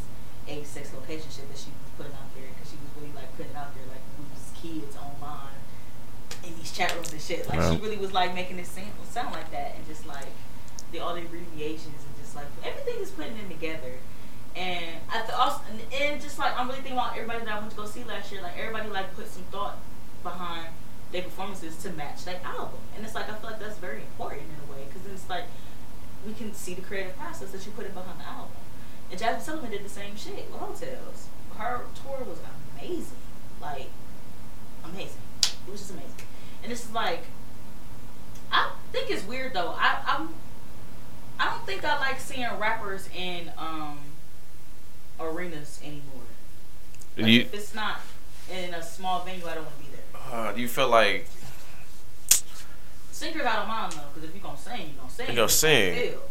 age sex location shit that she was putting out there because she was really like putting it out there like we was kids online in these chat rooms and shit. Like she really was like making it sound, sound like that and just like the all the abbreviations and just like everything is putting it together. And I th- also and, and just like I'm really thinking about everybody that I went to go see last year. Like everybody like put some thought behind their performances to match that album, and it's like I feel like that's very important in a way because it's like we can see the creative process that you put in behind the album. And Jazmine Sullivan did the same shit with Heaux Tales. Her tour was amazing, like amazing. It was just amazing. And this is like, I think it's weird though. I I'm I don't think I like seeing rappers in um arenas anymore. Like, you, if it's not in a small venue, I don't want to be. Uh, do you feel like Singers, I don't mind though, because if you gonna sing, you gonna sing. You gonna sing. feel.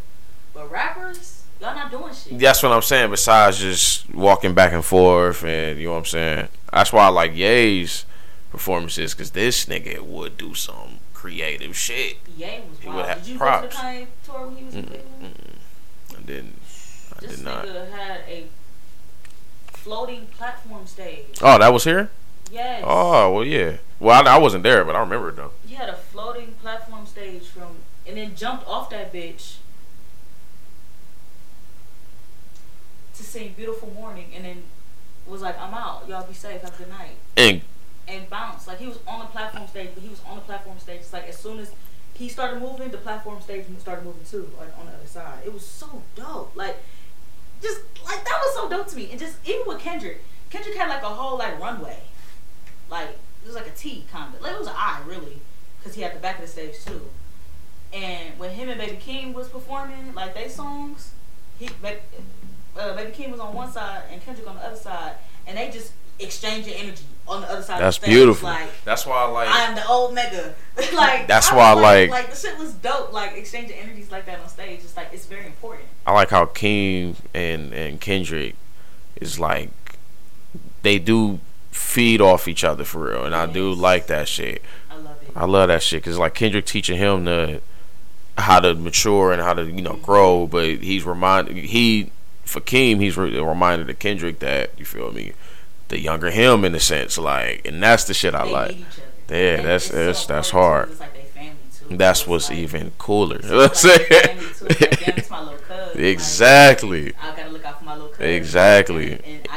But rappers, y'all not doing shit. that's what I'm saying? Besides just walking back and forth, and you know what I'm saying. That's why I like Ye's performances because this nigga would do some creative shit. Ye was He would have Did you props. go to the Kanye tour when he was in Cleveland? I didn't. I This did not. nigga had a floating platform stage. Oh, that was here. Yes. Oh well, yeah. Well, I, I wasn't there, but I remember it though. He had a floating platform stage from, and then jumped off that bitch to sing "Beautiful Morning," and then was like, "I'm out. Y'all be safe. Have a good night." And And bounced like he was on the platform stage, but he was on the platform stage. It's like as soon as he started moving, the platform stage started moving too, like on the other side. It was so dope. Like, just like that was so dope to me. And just even with Kendrick, Kendrick had like a whole like runway, like it was like a T kind of, like it was an I really, because he had the back of the stage too. And when him and Baby Keem was performing like they songs, he Ba- uh, Baby Keem was on one side and Kendrick on the other side, and they just exchanging energy on the other side. that's of the stage. beautiful. Like that's why I like. I am the old mega. like That's I why I like- like the shit was dope. Like exchanging energies like that on stage. It's like it's very important. I like how Keem and and Kendrick is like they do feed off each other for real, and I do like that shit. I love it. I love that shit because like Kendrick teaching him to how to mature and how to you know mm-hmm. grow, but he's reminded he for Keem he's re- reminded of Kendrick that you feel me, the younger him in a sense like, and that's the shit I They like. need each other. Yeah, And that's that's so that's hard. too. Like they family too. That's what's like- even cooler. You know what I'm it's like they family too. It's like, saying? my little. Like, Exactly. I gotta look out for my little cousin. Exactly. And, and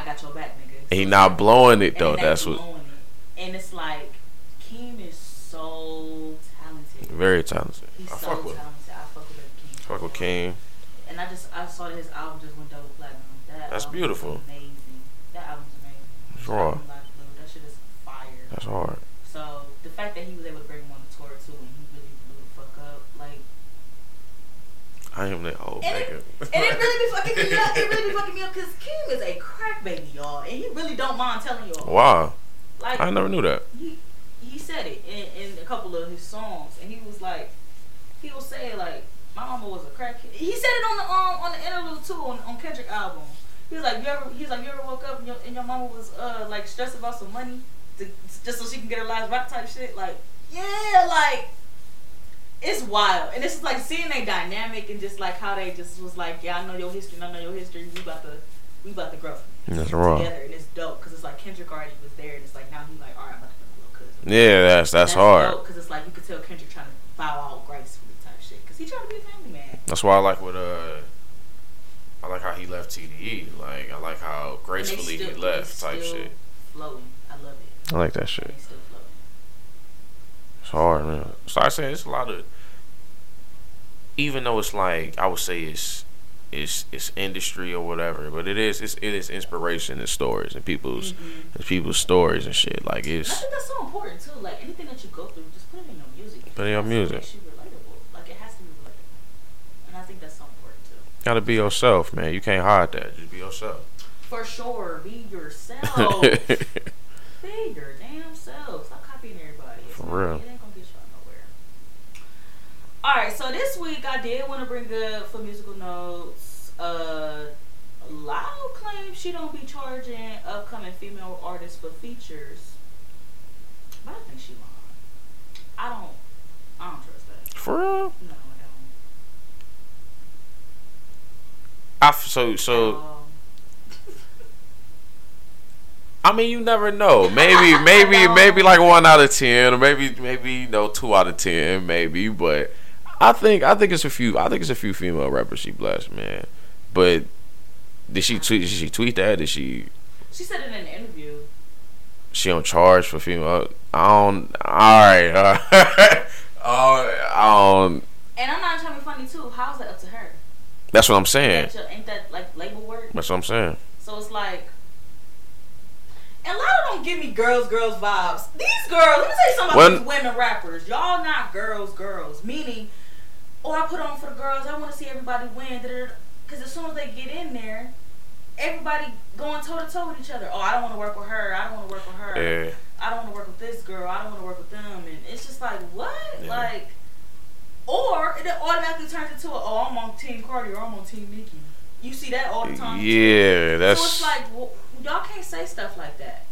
I got your back, nigga. He not blowing it though. and That's what it. And it's like, Keem is so talented. very talented. He's I so fuck with talented. I fuck with Keem. Fuck with Keem. And I just, I saw that his album just went double platinum. That That's album beautiful. Amazing. That album's amazing. It's raw. Album Like That shit is fire. That's hard. So the fact that he was able to bring him on the tour too, and he really blew the fuck up, like, I am that old and it, and it really be fucking me up. It really be fucking me up because Keem is a crack baby, y'all, and he really don't mind telling y'all. wow. Like, I never knew that. he he said it in, in a couple of his songs, and he was like, he will say like, my mama was a crack. He said it on the um, on the interlude too on, on Kendrick album. He was like, you ever? He's like, you ever woke up and your, and your mama was uh like stressed about some money to, just so she can get her last rap type shit. Like, yeah, like. It's wild, and it's just like seeing they dynamic and just like how they just was like, yeah, I know your history, and I know your history. We about to, we about to grow That's raw. together, and it's dope because it's like Kendrick already was there, and it's like now he like, all right, I'm about to be a little cousin. Yeah, that's that's hard. Because it's like you could tell Kendrick trying to bow out gracefully type shit. Because he trying to be a family man. That's why I like what uh. I like how he left TDE. Like I like how gracefully they he left type shit. Flowing. I love it. I like that shit. They still flowing. It's hard, man. So I say it's a lot of. Even though it's like I would say it's it's it's industry or whatever, but it is it's, it is inspiration and stories and people's Mhm. and people's stories and shit. Like And I think that's so important too. Like anything that you go through, just put it in your music. Put it in your music. makes you relatable. Like it has to be relatable. And I think that's so important too. gotta be yourself, man. You can't hide that. Just be yourself. For sure, be yourself. be your damn self. Stop copying everybody. It's For not- real. It ain't gonna get you out nowhere. All right, so this week I did want to bring up for musical notes. Uh, Latto claims she don't be charging upcoming female artists for features, but I think she lying. I don't. I don't trust that. For real. No, I don't. I so so. Um, I mean, you never know. Maybe, maybe, maybe like one out of ten, or maybe, maybe you know, two out of ten, maybe. But I think, I think it's a few. I think it's a few female rappers she blessed, man. But did she tweet? Did she tweet that? Did she? she said it in an interview. She don't charge for female. I don't. All right. All right. Uh, I don't. And I'm not trying to be funny too. How's that up to her? That's what I'm saying. Ain't that- like label work? That's what I'm saying. So it's like, and a lot of don't give me girls, girls vibes. These girls, let me tell you something about When- these women rappers. Y'all not girls, girls. Meaning, oh, I put on for the girls. I want to see everybody win. Because as soon as they get in there, everybody going toe to toe with each other. Oh, I don't want to work with her. I don't want to work with her. Yeah. I don't want to work with this girl. I don't want to work with them. And it's just like, what? Yeah. Like, or it automatically turns into, a, oh, I'm on Team Cardi or I'm on Team Nicki. You see that all the time. too. Yeah. So That's. it's like, well, y'all can't say stuff like that.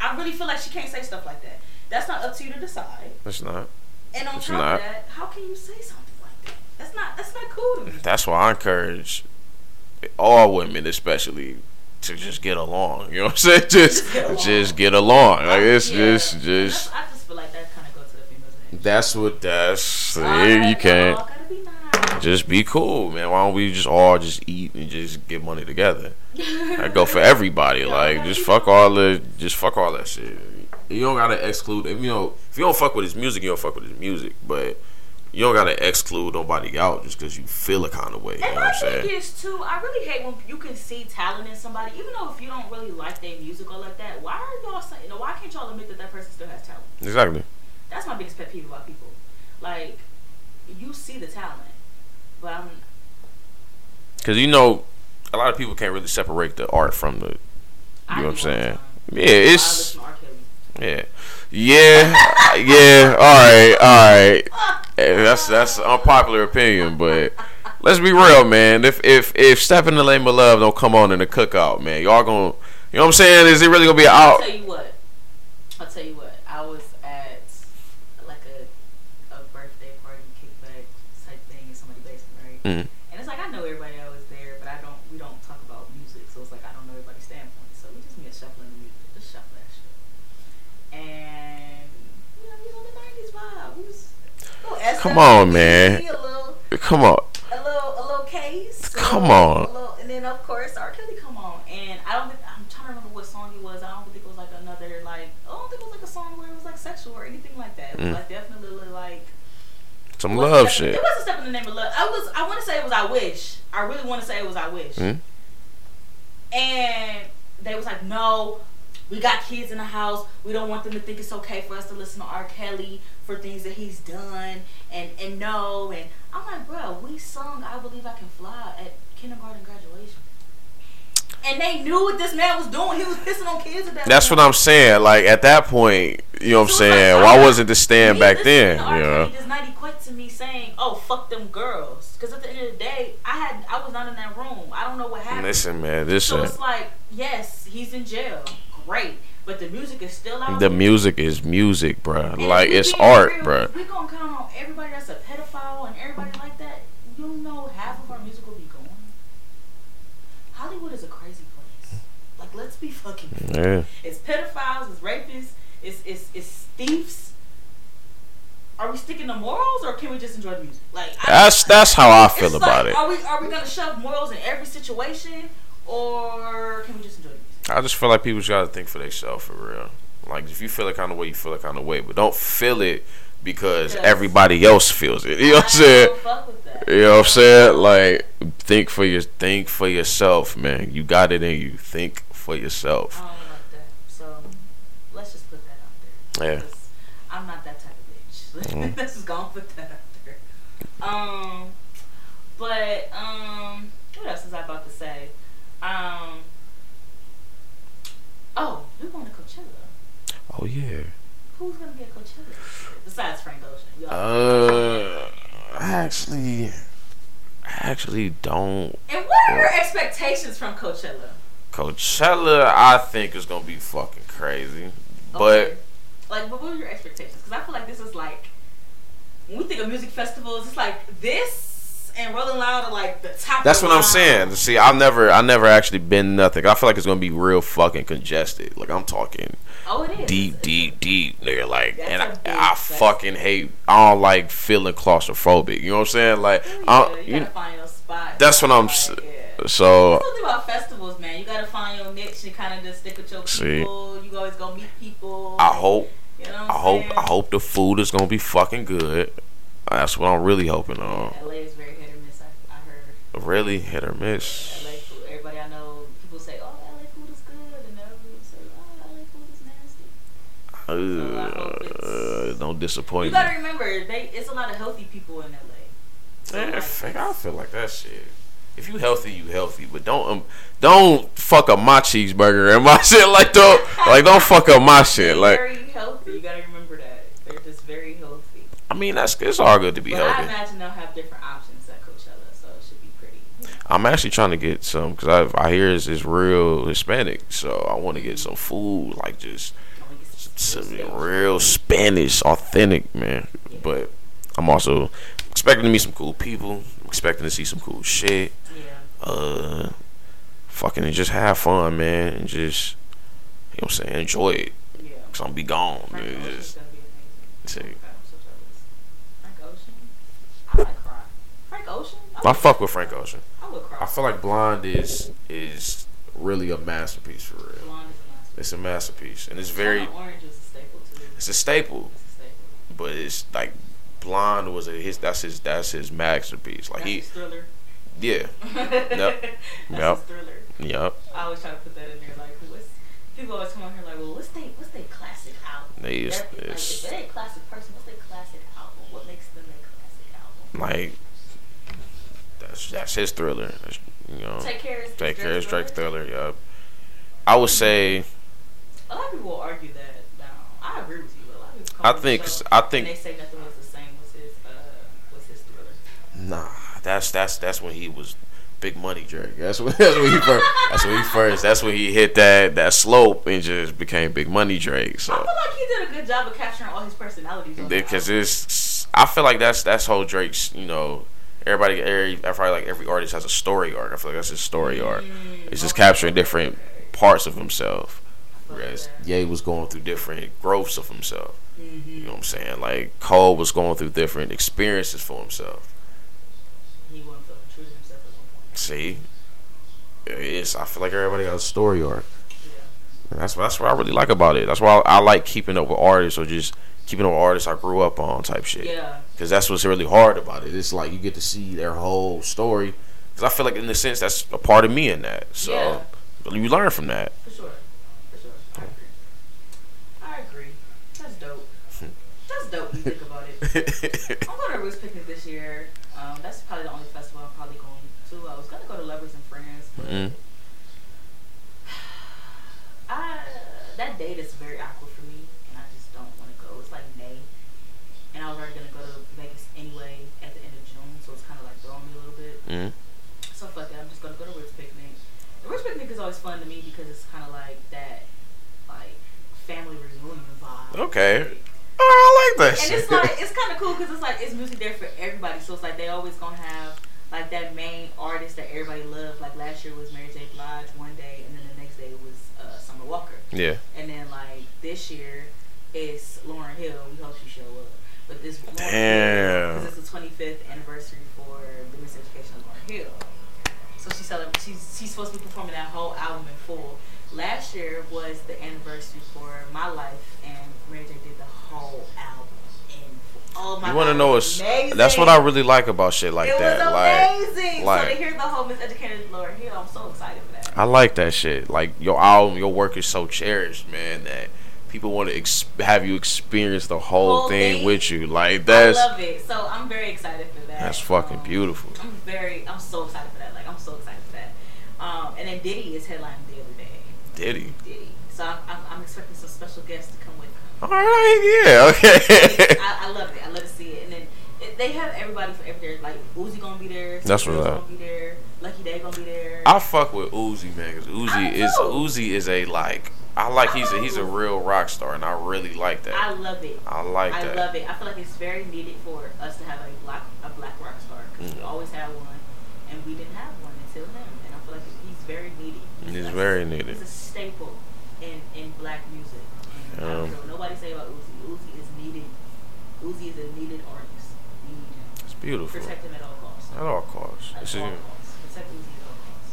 I really feel like she can't say stuff like that. That's not up to you to decide. That's not. And on It's top not. of that, how can you say something like that? That's not. That's not cool to me. That's why I encourage all women, especially, to just get along. You know what I'm saying? Just, Just just get along. get along. Like it's Yeah. just, just. I just feel like that kind of go to the females. That's what. That's right, you can't. y'all be nice. Just be cool, man. Why don't we just all just eat and just get money together? I go for everybody. Like just fuck all the, just fuck all that shit. You don't gotta exclude. If you know, if you don't fuck with his music, you don't fuck with his music. But you don't gotta exclude nobody out just because you feel a kind of way. You know what I'm saying? thing is too, I really hate when you can see talent in somebody, even though if you don't really like their music or like that. Why are y'all saying? Why can't y'all admit that that person still has talent? Exactly. That's my biggest pet peeve about people. Like, you see the talent, but I'm. Because you know, a lot of people can't really separate the art from the. I You know what I'm do all the saying? Yeah, I it's yeah, yeah, yeah. All right, all right. That's that's that's unpopular opinion, but let's be real, man. If if if Step in the Name of Love don't come on in the cookout, man, y'all gonna you know what I'm saying? Is it really gonna be out? I'll tell you what. I'll tell you what. I was at like a a birthday party kickback type thing. Mm. Come on, man. Little, Come on. A little, a little case. Come on. Little, and then of course R. Kelly come on, and I don't. Think, I'm trying to remember what song it was. I don't think it was like another like. I don't think it was like a song where it was like sexual or anything like that. It was mm. like definitely like some love shit. It wasn't step in the name of love. I was. I want to say it was. I wish. I really want to say it was. I wish. Mm. And they was like, no, we got kids in the house. We don't want them to think it's okay for us to listen to R. Kelly for things that he's done and and no. And I'm like, bro, we sung "I Believe I Can Fly" at kindergarten graduation and they knew what this man was doing. He was pissing on kids at that. That's point. what I'm saying. Like at that point, you know what I'm saying. Like, Why wasn't the stand back then? Yeah. Does not equate to me saying, "Oh, fuck them girls," because at the end of the day, I had I was not in that room. I don't know what happened. Listen, man. This. So it's like, yes, he's in jail. Great. But the music is still out. The music is music, bro. And like it's art, real, bro. We gonna count on everybody that's a pedophile and everybody like that. You know, half of our music will be gone. Hollywood is a crazy place. Like, let's be fucking. Yeah. It's pedophiles. It's rapists. It's it's it's thieves. Are we sticking to morals, or can we just enjoy the music? Like that's that's how I feel about like, it. Are we are we gonna shove morals in every situation, or can we just enjoy the music? I just feel like people just gotta think for themselves for real. Like if you feel the kind of way, you feel the kind of way, but don't feel it because yes. everybody else feels it. You know what I'm saying? You know what I'm saying? Like think for your think for yourself, man. You got it in you. Think for yourself. I don't like that. So let's just put that out there. Yeah. I'm not that type of bitch. Mm. let's just go and put that out there. Um, but um, what else was I about to say? Um, oh, we going to Coachella. Oh yeah. Who's gonna get Coachella besides Frank Ocean? Uh, actually, I actually don't. And what are your expectations from Coachella? Coachella, I think is gonna be fucking crazy. Okay. But like, what were your expectations? Because I feel like this is like when we think of music festivals, it's like this and Rolling Loud are like the top. That's what. I'm saying. See, I've never, I never actually been nothing. I feel like it's gonna be real fucking congested. Like I'm talking. Oh, it is. Deep, deep, deep. Nigga, like, That's and I, I fucking hate. I don't like feeling claustrophobic. You know what I'm saying? Like, yeah, you, you gotta find your spot. That's what I'm. Like, yeah. So something about festivals, man. You gotta find your niche and kind of just stick with your people. See, you always go meet people. I hope. You know I hope. I hope the food is gonna be fucking good. That's what I'm really hoping on. Yeah, LA is very hit or miss. I, I heard. Really hit or miss. LA food. Everybody I know, people say, "Oh, LA food is good," and everybody say, "Oh, LA food is nasty." Uh, don't disappoint. You gotta remember, they it's a lot of healthy people in LA. So yeah, like, I feel like that shit if you healthy, you healthy. But don't um, don't fuck up my cheeseburger and my shit. Like don't like don't fuck up my shit. Like very healthy. You gotta remember that they're just very healthy. I mean that's it's all good to be but healthy. I imagine they'll have different options at Coachella, so it should be pretty. I'm actually trying to get some because I I hear it's, it's real Hispanic, so I want to get some food like just some, real Spanish, authentic man. But I'm also expecting to meet some cool people. Expecting to see some cool shit uh, fucking and just have fun, man, and just you know what I'm saying, enjoy it. Yeah. Cause I'm be gone. Frank man. Just, see. Frank Ocean. I like cry. Frank Ocean. I, I fuck with Frank Ocean. I would cry. I feel like Blonde is is really a masterpiece for real. Blonde is a masterpiece. It's a masterpiece, and it's very. Orange is a staple too. It's a staple. It's a staple. But it's like Blonde was a his. That's his. That's his masterpiece. Like that's he. Thriller. Yeah. yep. yep. thriller. Yep. I always try to put that in there. Like, what's people always come on here like, well, what's they what's they classic album? They is, like, if they a classic person, what's their classic album? What makes them a classic album? Like, that's that's his thriller. That's, you know, take care. Of take care. Drake's thriller. Yep. I would say. A lot of people will argue that. Now, I agree with you. A lot of people. I think. I think. they say nothing was the same. Was his uh, was his thriller? Nah that's that's that's when he was big money Drake. That's when that's when he first that's when he first that's when he hit that that slope and just became big money Drake. So I feel like he did a good job of capturing all his personalities. Because it's I feel like that's that's whole Drake's you know everybody, every, I feel like every artist has a story arc. I feel like that's his story arc. Mm, It's just capturing different parts of himself. Whereas. Ye was going through different growths of himself. You know what I'm saying? Like Cole was going through different experiences for himself. He wasn't feeling true to himself at one point. See, it's I feel like everybody has a story arc. Yeah. And that's that's what I really like about it. That's why I, I like keeping up with artists or just keeping up with artists I grew up on type shit. Yeah. Because that's what's really hard about it. It's like you get to see their whole story. Because I feel like in a sense that's a part of me in that. So Yeah. you learn from that. For sure. For sure. I agree. I agree. That's dope. That's dope when you think about it. I'm going to Roots Picnic this year. Um, that's probably the only festival I'm probably going to. I was going to go to Lovers and Friends, but Mm. I, that date is very awkward for me, and I just don't want to go. It's like May, and I was already going to go to Vegas anyway at the end of June, so it's kind of like throwing me a little bit. Mm. So fuck it, I'm just gonna go to Roots Picnic. The Roots Picnic is always fun to me because it's kind of like that, like family reunion vibe. Okay. Oh, I like that And shit. it's like it's kind of cool because it's like it's music there for everybody. So it's like they always gonna have like that main artist that everybody loves. Like last year was Mary J. Blige one day, and then the next day was uh, Summer Walker. yeah. And then like this year it's Lauryn Hill. We hope she show up. But this Damn. because it's the 25th anniversary for the Lauryn Hill. So she's she's she's supposed to be performing that whole album in full. Last year was the anniversary for My Life, and Mary J did the whole album in full. Oh my You want to know it what's that's what I really like about shit like it that. was Like amazing. like- so to hear the whole miseducated Lauryn Hill, I'm so excited for that. I like that shit. Like your album, your work is so cherished, man. That people want to ex- have you experience the whole, Whole thing, thing. with you. Like that's I love it. So I'm very excited for that. that's fucking Um, beautiful. I'm very, I'm so excited for that. Like, I'm so excited for that. Um, and then Diddy is headlining the other day. Diddy. Diddy. So I'm, I'm, I'm expecting some special guests to come with him. All right, yeah, okay. I, I love it. I love to see it. And then it, they have everybody for every there. Like Uzi gonna be there. That's Girls up. gonna be there. Lucky Daye gonna be there. I fuck with Uzi, man, because Uzi is. Uzi is a like. I like he's a, he's a real rock star, and I really like that. I love it. I like I that. I love it. I feel like it's very needed for us to have a black a black rock star because we Mhm. always had one, and we didn't have one until him. And I feel like he's very needed. He's like- very needed. He's a staple in in black music. And I Um, what nobody say about Uzi. Uzi is needed. Uzi is a needed artist. We need him. It's beautiful. Protect him at all costs. At all costs. At all costs. Protect Uzi at all costs.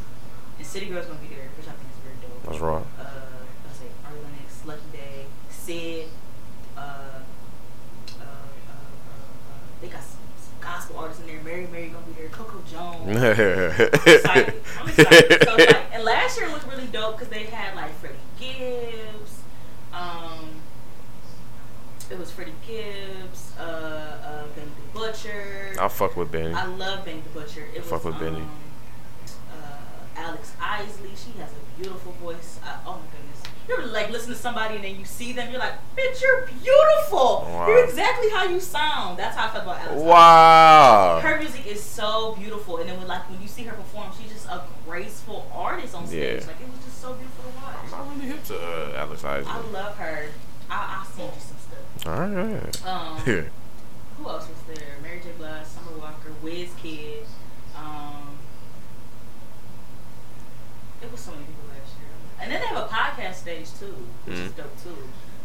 And City Girls gonna be there, which I think is very dope. That's right. Uh, let's say Ari Lennox, Lucky Daye, Syd. Uh, uh, uh, uh, uh, they got some, some gospel artists in there. Mary Mary gonna be there. Coco Jones. I'm excited. I'm excited. So, like, and last year it was really dope because they had like Freddie Gibbs. Um, it was Freddie Gibbs, uh, uh, Benny the Butcher. I fuck with Benny. I love Benny the Butcher. It was, Fuck with Benny. um, Uh, Alex Isley. She has a beautiful voice. Uh, oh my goodness. You ever like listen to somebody and then you see them, you're like, bitch, you're beautiful. Wow. You're exactly how you sound. That's how I felt about Alex. Isley. Wow. Her music is so beautiful, and then when like when you see her perform, she's just a graceful artist on stage. Yeah. Like it was just so beautiful to watch. I'm not really hip to uh, Alex I love her. I I'll send you some stuff. All right. Um, who else was there? Mary J. Blige, Summer Walker, Wiz Kid. Um, it was so many people last year. And then they have a podcast stage too, which is Mhm. dope too.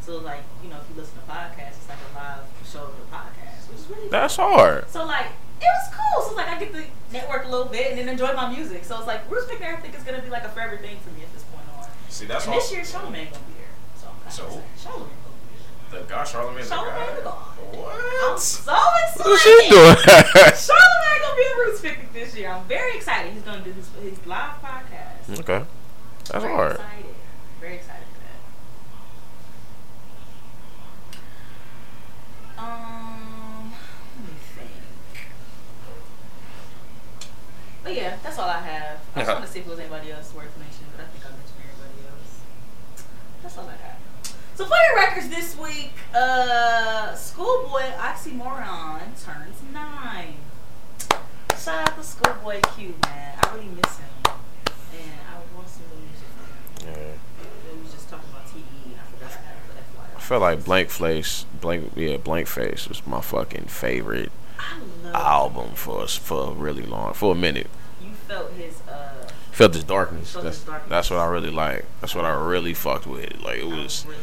So like you know, if you listen to podcasts, it's like a live show of the podcast, which is really That's hard. So like it was cool. So it's like I get to network a little bit and then enjoy my music. So it's like Roots Picnic I think is gonna be like a forever thing for me at this point on. See, and this year Charlamagne gonna be here. So I'm kinda So? excited. Charlamagne gonna be there. The God, Charlamagne the Charlamagne the God. God. I'm so excited. What's she doing? Charlamagne gonna be at Roots Picnic this year. I'm very excited. He's gonna do his, his live podcast. okay. That's very hard. excited. Very excited for that. Um, let me think. But yeah, that's all I have. I just want to see if there was anybody else worth mentioning, but I think I mentioned everybody else. That's all I have. So for your records this week, uh, Schoolboy Oxymoron turns nine. Shout out to Schoolboy Q, man. I really miss him, and I want some new music from him. Yeah. We was just talking about TDE, and I forgot I had it for I FYI. Feel like Blank Face, Blank, yeah, Blank Face was my fucking favorite. Album for us for a really long for a minute. You felt his uh. Felt this darkness. Felt That's his darkness. that's what I really like. That's what I really fucked with. Like it was really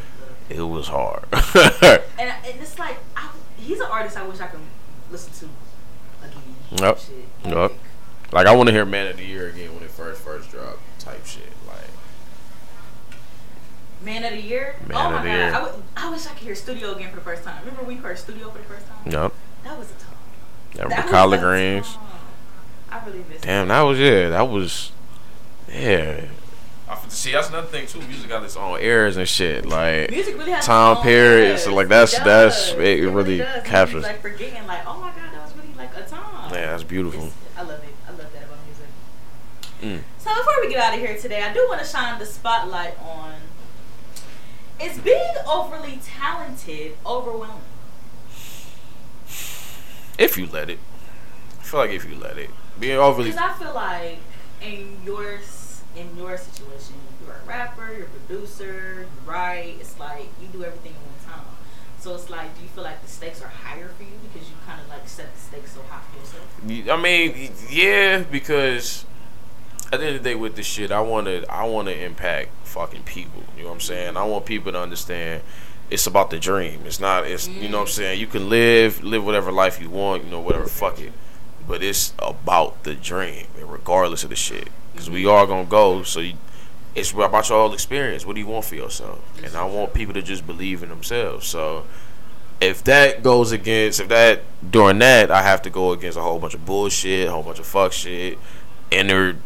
it was hard. And, I- and it's like I, he's an artist I wish I could listen to again. Yep. Shit. Yep. Like, like I want to hear Man of the Year again when it first first dropped type shit. Like Man of the Year. Man oh of my the god! Year. I, would, I wish I could hear Studio again for the first time. Remember we heard Studio for the first time? yep. That was a time. That That was was collard a greens. time. I really miss. It. Damn, that was yeah. That was yeah. I see. That's another thing too. Music got its own eras and shit. Like Music really has time its period, eras. so, like, that's- It that's- does. it really does. And captures- you, Like forgetting, like oh my god, that was really like a time. yeah, that's beautiful. It's- I love it. I love that about music. Mm. So before we get out of here today, I do want to shine the spotlight on is being overly talented overwhelming? If you let it, I feel like if you let it, being overly Because I feel like in your in your situation, you're a rapper, you're a producer, you write. It's like you do everything in one time. So it's like, do you feel like the stakes are higher for you because you kind of like set the stakes so high for yourself? I mean, yeah, because at the end of the day, with this shit, I want to, I want to impact fucking people. You know what I'm saying? I want people to understand it's about the dream. It's not, it's you know what I'm saying. You can live, live whatever life you want. You know, whatever, fuck it. But it's about the dream, regardless of the shit, because we are gonna go. So you, it's about your whole experience. What do you want for yourself? And I want people to just believe in themselves. So if that goes against if that during that I have to go against a whole bunch of bullshit, a whole bunch of fuck shit, inner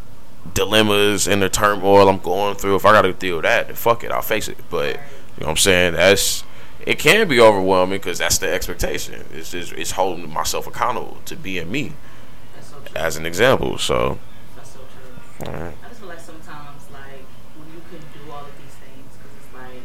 dilemmas, and the turmoil I'm going through. If I gotta deal with that, then fuck it, I'll face it. But you know what I'm saying? That's it can be overwhelming because that's the expectation. It's just it's holding myself accountable to being me so as an example. So That's so true. I just feel like sometimes, like, when you can do all of these things, because it's like,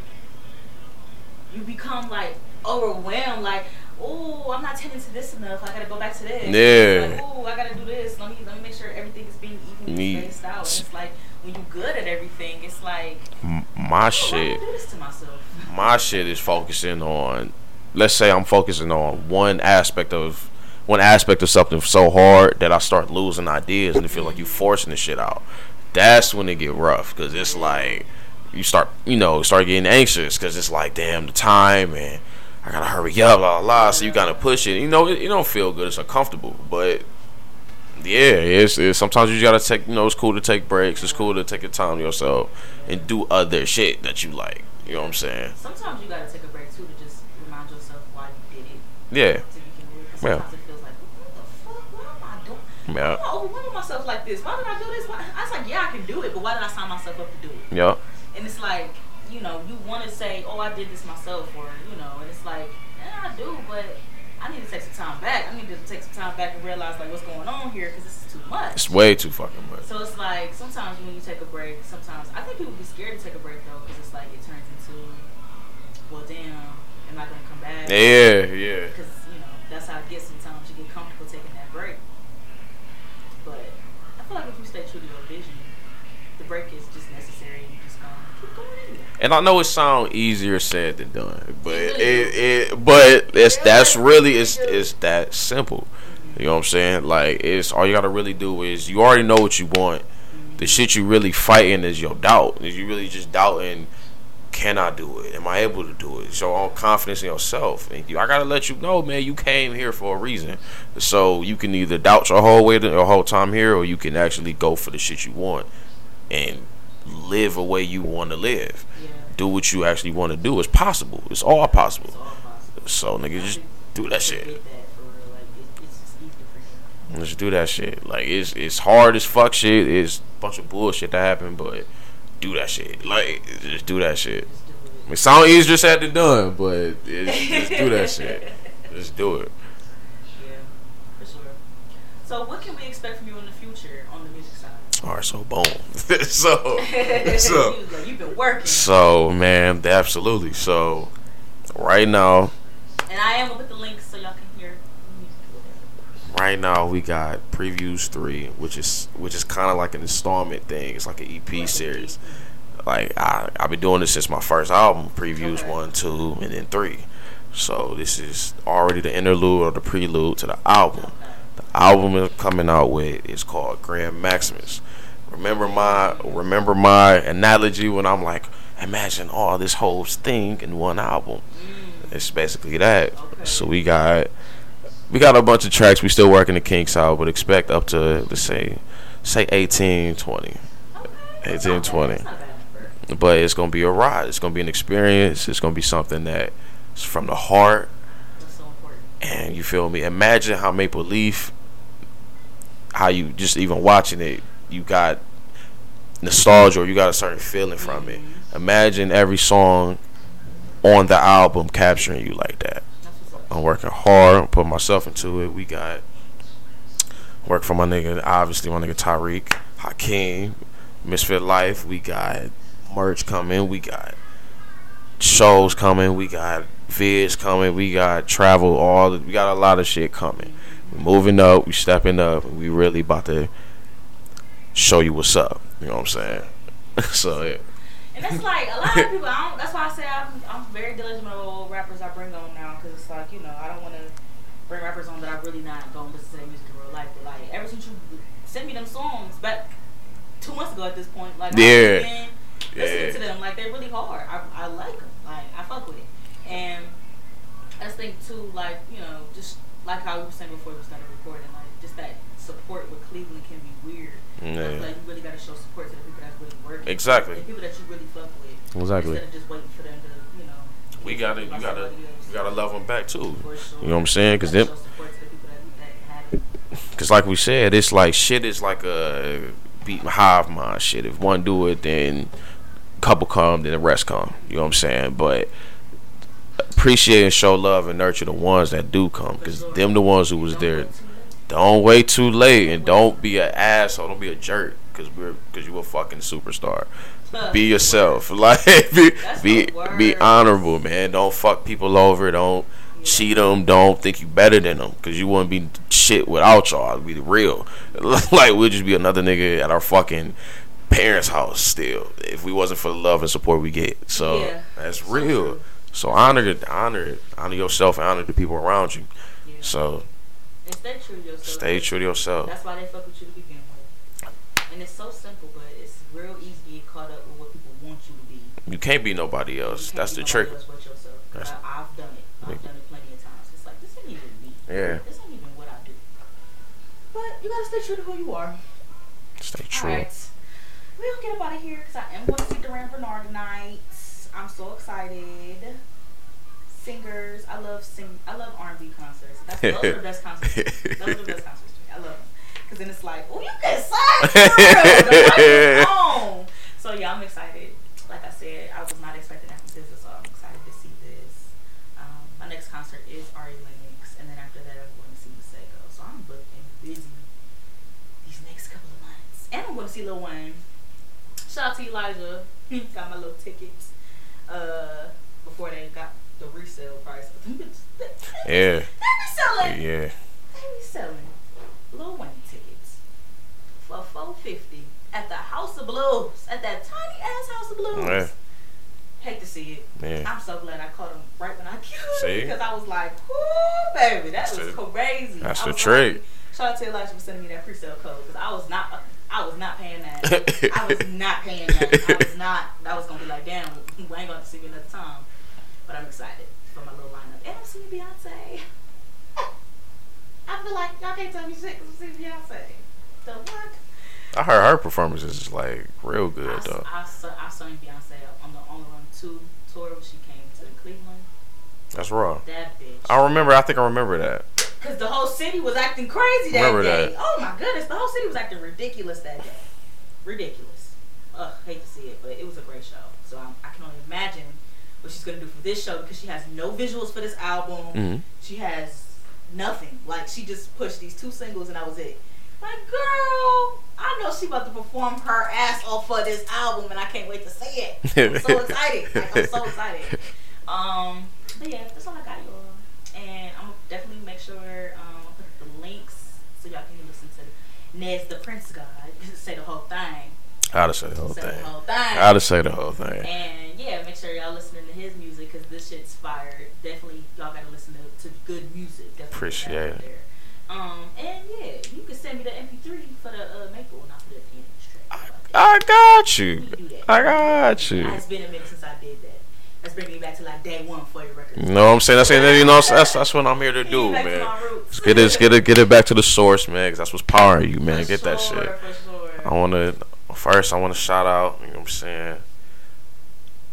you become, like, overwhelmed, like, oh, I'm not tending to this enough. I gotta go back to this. Yeah. Like, oh, I gotta do this. Let me let me make sure everything is being evenly spaced out. And it's like when you're good at everything, it's like, my oh, shit. do I do this to myself? my shit is focusing on let's say I'm focusing on one aspect of one aspect of something so hard that I start losing ideas and it feel like you forcing the shit out. That's when it get rough because it's like you start you know start getting anxious because it's like damn the time and I gotta hurry up blah blah. So you gotta push it. You know it, it don't feel good. It's uncomfortable, but yeah, it's, it's sometimes you gotta take. You know, it's cool to take breaks. It's cool to take your time to yourself and do other shit that you like. You know what I'm saying? Sometimes you gotta take a break too to just remind yourself why you did it. Yeah, So you can move. 'Cause Yeah. sometimes it feels like, what the fuck? What am I doing? yeah, Why am I overwhelming myself like this? Why did I do this? Why? I was like, yeah, I can do it, but why did I sign myself up to do it? yeah. And it's like, you know, you want to say, oh, I did this myself, or you know, and it's like, yeah, I do, but I need to take some time back. I need to take some time back and realize like what's going on here because this is too much. It's way too fucking much. So it's like sometimes when you take a break, sometimes I think people be scared to take a break though because it's like it turns into, well, damn, am I gonna come back? Yeah, yeah. Because you know that's how it gets. Sometimes you get comfortable taking that break. But I feel like if you stay true to your vision, the break is And I know it sounds easier said than done, but It it, but it's that's really it's it's that simple. You know what I'm saying? Like it's all you gotta really do is you already know what you want. The shit you really fighting is your doubt. Is you really just doubting, can I do it? Am I able to do it? So all confidence in yourself. And you, I gotta let you know, man, you came here for a reason. So you can either doubt your whole way to your whole time here, or you can actually go for the shit you want and live a way you want to live. Yeah. Do what you actually want to do. It's possible. It's all possible. It's all possible. So nigga, just do that shit. That. Like it's just easy for you. Let's do that shit. Like it's it's hard as fuck shit. It's a bunch of bullshit that happened, but do that shit. Like just do that shit. Just it. Sound easier said than done, but it's, just do that shit. Just do it. Yeah, for sure. So what can we expect from you in the future on the music So boom. so so you've been working. so man, absolutely. So right now, and I am gonna put the links so y'all can hear the music or whatever. right now we got previews three, which is which is kind of like an installment thing. It's like an EP series. Like I I've been doing this since my first album, previews Okay. one, two, and then three. So this is already the interlude or the prelude to the album. The album is coming out with is called Grand Maximus. Remember my remember my analogy when I'm like, imagine all this whole thing in one album. It's basically that. Okay. So we got we got a bunch of tracks. We still working the kinks out, but expect up to let's say say 18, 20. Okay. 18, That's not bad. 20. That's not bad number. But it's gonna be a ride. It's gonna be an experience. It's gonna be something that is from the heart. So. And you feel me? Imagine how Maple Leaf, how you just even watching it, you got nostalgia or you got a certain feeling from it. Mm-hmm. Imagine every song on the album capturing you like that. That's what's up. I'm working hard. I'm putting myself into it. We got work for my nigga, obviously my nigga Tyreek, Hakeem, Misfit Life. We got merch coming. We got shows coming. We got vids coming. We got travel. All we got a lot of shit coming. We moving up. We stepping up. We really about to show you what's up. You know what I'm saying? so yeah. And that's like a lot of people. I don't, that's why I say I'm, I'm very diligent with all rappers I bring on now because it's like you know I don't want to bring rappers on that I really not going to listen to their music in real life. But like ever since you sent me them songs back two months ago at this point, like Yeah. Been listening Yeah. to them like they're really hard. I, I like them. Like I fuck with it. And I just think too, like you know, just like how we were saying before we started recording, like just that support with Cleveland can be weird. I Yeah. feel like you really got to show support to the people that's really working. Exactly. The people that you really fuck with. Exactly. Instead of just waiting for them to, you know. We gotta, you gotta, you gotta love them back too. Sure. You know what I'm saying? Cause them, show support to the people that, that have it. Cause like we said, it's like shit is like a beat hive mind shit. If one do it, then a couple come, then the rest come. You know what I'm saying? But appreciate and show love and nurture the ones that do come, cause them the ones who was there. Wait too late. Don't wait too late, and don't be an asshole. Don't be a jerk, cause we're cause you a fucking superstar. Be yourself. Like be be, be honorable, man. Don't fuck people over. Don't cheat them. Don't think you better than them, cause you wouldn't be shit without y'all. Be real. like we'll just be another nigga at our fucking parents' house still if we wasn't for the love and support we get. So Yeah. that's real. true. So honor it, honor it, honor yourself, and honor the people around you. Yeah. So and stay true to yourself. stay true to yourself. That's why they fuck with you to begin with. And it's so simple, but it's real easy to get caught up with what people want you to be. You can't be nobody else. That's the trick. else but yourself. That's- I, I've done it. I've Yeah. done it plenty of times. It's like this ain't even me. Yeah. This ain't even what I do. But you gotta stay true to who you are. Stay true. Alright. We'll get up out of here because I am going to see Durand Bernarr tonight. I'm so excited. Singers, I love sing. I love R&B concerts. That's those are the best concerts. Those are the best concerts to me. I love them because then it's like, oh, you can sing for real. The mic is on. So yeah, I'm excited. Like I said, I was not expecting that from SZA, so I'm excited to see this. Um, my next concert is Ari Lennox, and then after that, I'm going to see Masego. So I'm booked and busy these next couple of months. And I'm going to see Lil Wayne. Shout out to Elijah. got my little tickets uh, before they got the resale price. Yeah. They be selling. Yeah. They be selling Lil Wayne tickets for four fifty at the House of Blues. At that tiny ass House of Blues. Yeah. Hate to see it. Yeah. I'm so glad I caught him right when I killed See? because I was like, "Whoo, baby, that That's was crazy." that's the trick. like- Shout out to Elijah for sending me that pre-sale code because I was not, I was not paying that. I was not paying that. I was not. I was gonna be like, damn, we ain't gonna see me another time. But I'm excited for my little lineup, and I'm seeing Beyonce. I feel like y'all can't tell me shit because I'm seeing Beyonce. The what? I heard her performance is like real good I, though. I, saw, I saw Beyonce on the On the Run 2 tour when she came to Cleveland. That's raw. That bitch. I remember. I think I remember that. Because the whole city was acting crazy that Remember day. that. Oh my goodness, the whole city was acting ridiculous that day. Ridiculous. Ugh, hate to see it, but it was a great show. So I'm, I can only imagine what she's gonna do for this show because she has no visuals for this album. Mhm. She has nothing. Like she just pushed these two singles and that was it. Like girl, I know she about to perform her ass off for this album and I can't wait to see it. I'm so excited. Like I'm so excited. Um, but yeah, that's all I got, y'all. And I'm gonna definitely make sure um, I'll put the links so y'all can listen to Ned's the Prince God. Say the whole thing. How to say the whole Say thing. the whole thing. How to say the whole thing. And yeah, make sure y'all listening to his music because this shit's fire. Definitely, y'all gotta listen to, to good music. Definitely Appreciate it. Um, and yeah, you can send me the MP3 for the uh, Maple, and I put it in track. That? I got you. We can do that. I got you. It's been a minute since I did that. That's bringing bring me back to like day one for your record. You know what I'm saying? That's saying you know that's that's what I'm here to do, to man. roots. Get it, get it, get it back to the source, man. Cause that's what's powering you, man. For Get that shit. For sure. I want to first. I want to shout out. You know what I'm saying?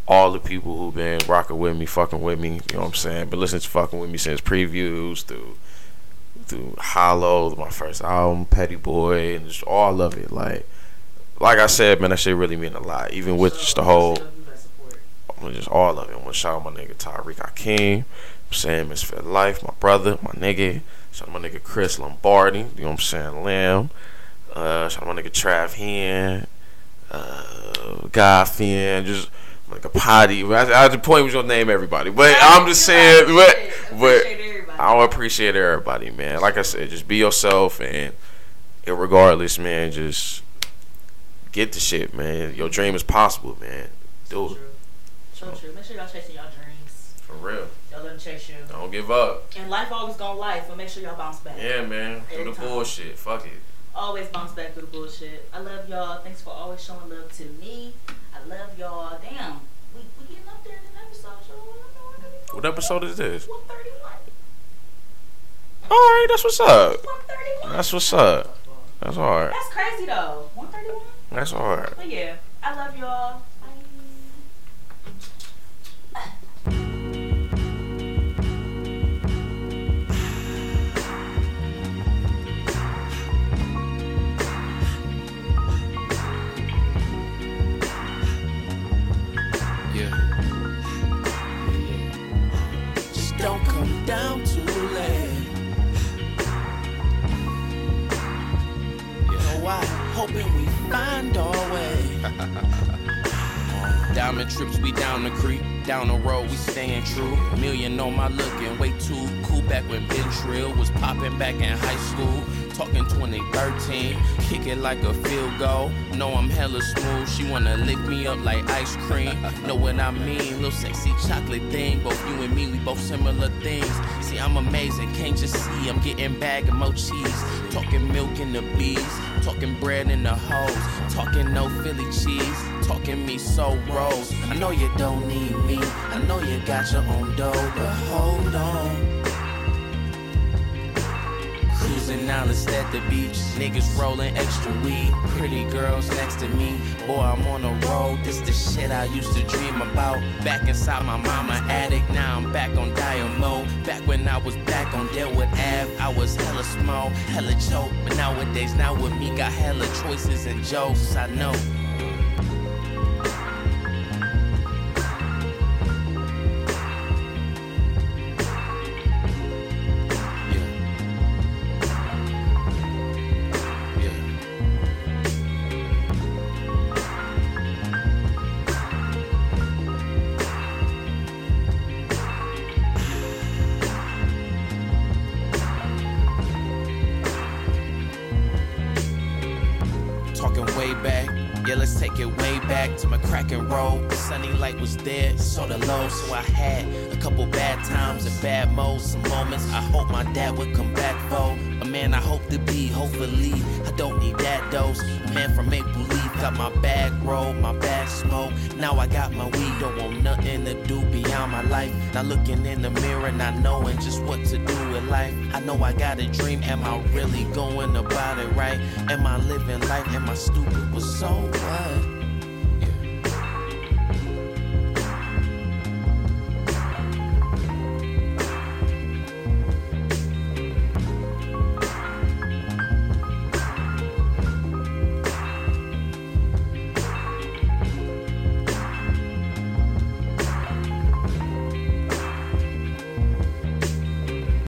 All the people who've been rocking with me, fucking with me. You know what I'm saying? But listening to fucking with me since previews through through Hollow, my first album, Petty Boy, and just all of it. Like, like I said, man, that shit really mean a lot. Even with just the whole, just all of it. I want to shout out my nigga Tyreek Hakeem. I'm saying Life, my brother, my nigga. Shout out my nigga Chris Lombardi. You know what I'm saying? Lamb. Uh, shout out my nigga Trav Hen. Uh, Guy Finn. Just like a Potty. I, I to point with your name, everybody. But I'm just saying, but, but I appreciate everybody, man. Like I said, just be yourself and regardless, man, just get the shit, man. Your dream is possible, man. Do it. So true. Make sure y'all chasing y'all dreams. For real. Y'all let them chase you. Don't give up. And life always gonna life, but make sure y'all bounce back. Yeah, man. Do the Anytime. bullshit. Fuck it. Always bounce back through the bullshit. I love y'all. Thanks for always showing love to me. I love y'all. Damn. We, we getting up there in an episode, y'all. What episode is this? 131. All right, that's what's up. 131. That's what's up. That's all right. That's crazy though. 131. That's all right. But yeah, I love y'all. Down too late. You know why? Hoping we find our way. Diamond trips, we down the creek. Down the road, we staying true. Million on my looking, way too cool back when Been Trill was popping back in high school. Talking 2013, kick it like a field goal. Know I'm hella smooth, she wanna lick me up like ice cream. Know what I mean, little sexy chocolate thing. Both you and me, we both similar things. See, I'm amazing, can't just see, I'm getting bag of more cheese. Talking milk in the bees, talking bread in the hoes, talking no Philly cheese, talking me so rose. I know you don't need me, I know you got your own dough, but hold on. Cruising islands at the beach, niggas rolling extra weed, pretty girls next to me. Boy, I'm on the road, this the shit I used to dream about. Back inside my mama attic, now I'm back on dial mode. Back when I was back on Deadwood Ave, I was hella small, hella choke. But nowadays, now with me, got hella choices and jokes, I know. There, sorta low, so I had a couple bad times and bad modes, some moments I hope my dad would come back for. A man I hope to be, hopefully, I don't need that dose. A man from Maple Leaf, got my bag roll, my bag smoke. Now I got my weed, don't want nothing to do beyond my life. Now looking in the mirror, not knowing just what to do with life. I know I got a dream, am I really going about it right? Am I living life? Am I stupid? Well, so what?